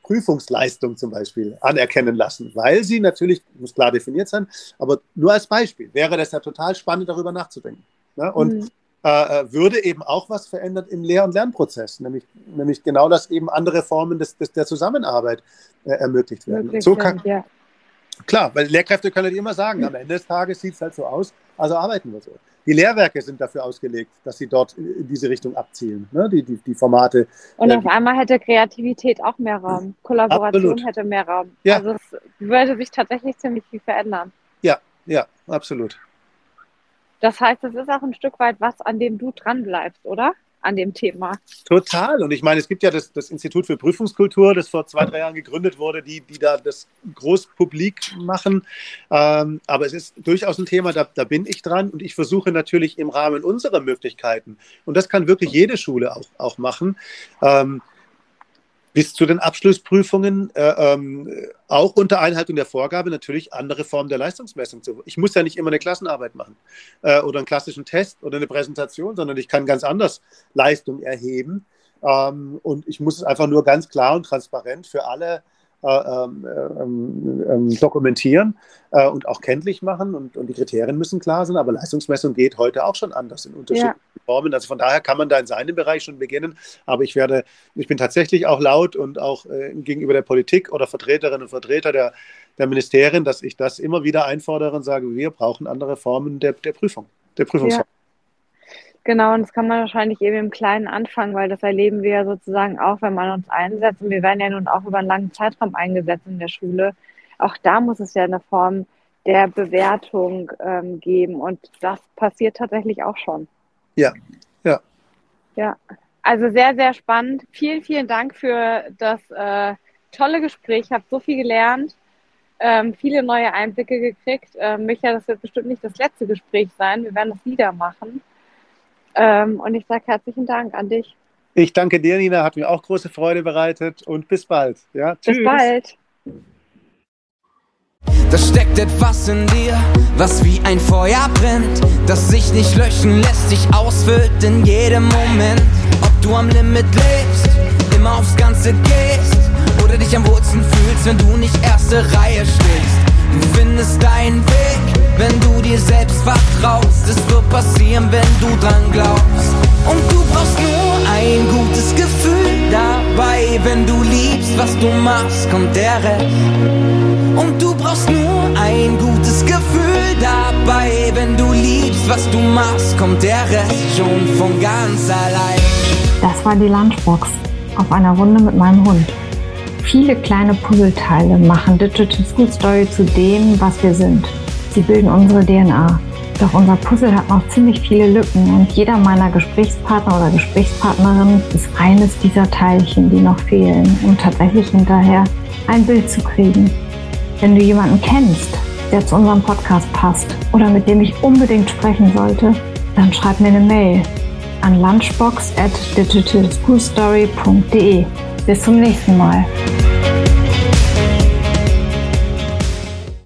Prüfungsleistung zum Beispiel anerkennen lassen, weil sie natürlich, muss klar definiert sein, aber nur als Beispiel wäre das ja total spannend, darüber nachzudenken. Ne? Und mhm. äh, äh würde eben auch was verändert im Lehr- und Lernprozess, nämlich, nämlich genau, dass eben andere Formen des, des der Zusammenarbeit äh, ermöglicht werden. so kann, ja. Klar, weil Lehrkräfte können halt immer sagen, am Ende des Tages sieht es halt so aus, also arbeiten wir so. Die Lehrwerke sind dafür ausgelegt, dass sie dort in diese Richtung abzielen, ne? die, die, die Formate.
Und auf einmal hätte Kreativität auch mehr Raum, Kollaboration absolut. hätte mehr Raum. Ja. Also es würde sich tatsächlich ziemlich viel verändern.
Ja, ja, absolut.
Das heißt, es ist auch ein Stück weit was, an dem du dran bleibst, oder? An dem Thema.
Total. Und ich meine, es gibt ja das, das Institut für Prüfungskultur, das vor zwei, drei Jahren gegründet wurde, die, die da das groß publik machen. Ähm, aber es ist durchaus ein Thema, da, da bin ich dran und ich versuche natürlich im Rahmen unserer Möglichkeiten, und das kann wirklich jede Schule auch, auch machen, ähm, bis zu den Abschlussprüfungen äh, ähm, auch unter Einhaltung der Vorgabe natürlich andere Formen der Leistungsmessung zu. Ich muss ja nicht immer eine Klassenarbeit machen äh, oder einen klassischen Test oder eine Präsentation, sondern ich kann ganz anders Leistung erheben. Ähm, und ich muss es einfach nur ganz klar und transparent für alle äh, ähm, ähm, ähm, dokumentieren äh, und auch kenntlich machen und, und, die Kriterien müssen klar sein, aber Leistungsmessung geht heute auch schon anders in unterschiedlichen ja. Formen. Also von daher kann man da in seinem Bereich schon beginnen, aber ich werde, ich bin tatsächlich auch laut und auch äh, gegenüber der Politik oder Vertreterinnen und Vertreter der, der Ministerien, dass ich das immer wieder einfordere und sage, wir brauchen andere Formen der, der Prüfung, der Prüfungsform. Ja.
Genau, und das kann man wahrscheinlich eben im Kleinen anfangen, weil das erleben wir ja sozusagen auch, wenn man uns einsetzt. Und wir werden ja nun auch über einen langen Zeitraum eingesetzt in der Schule. Auch da muss es ja eine Form der Bewertung ähm, geben. Und das passiert tatsächlich auch schon.
Ja, ja.
Ja, also sehr, sehr spannend. Vielen, vielen Dank für das äh, tolle Gespräch. Ich habe so viel gelernt, ähm, viele neue Einblicke gekriegt. Ähm, Micha, das wird bestimmt nicht das letzte Gespräch sein. Wir werden das wieder machen. Ähm, und ich sage herzlichen Dank an dich.
Ich danke dir, Nina. Hat mir auch große Freude bereitet. Und bis bald. Ja,
bis tschüss. bald.
Da steckt etwas in dir, was wie ein Feuer brennt, das sich nicht löschen lässt, sich ausfüllt in jedem Moment. Ob du am Limit lebst, immer aufs Ganze gehst oder dich am Wurzeln fühlst, wenn du nicht erste Reihe stehst. Du findest deinen Weg, wenn du dir selbst vertraust. Es wird passieren, wenn du dran glaubst. Und du brauchst nur ein gutes Gefühl dabei, wenn du liebst, was du machst, kommt der Rest. Und du brauchst nur ein gutes Gefühl dabei. Wenn du liebst, was du machst, kommt der Rest schon von ganz allein.
Das war die Lunchbox auf einer Runde mit meinem Hund. Viele kleine Puzzleteile machen Digital School Story zu dem, was wir sind. Sie bilden unsere DNA. Doch unser Puzzle hat noch ziemlich viele Lücken und jeder meiner Gesprächspartner oder Gesprächspartnerin ist eines dieser Teilchen, die noch fehlen, um tatsächlich hinterher ein Bild zu kriegen. Wenn du jemanden kennst, der zu unserem Podcast passt oder mit dem ich unbedingt sprechen sollte, dann schreib mir eine Mail an lunchbox at digitalschoolstory.de. Bis zum nächsten Mal.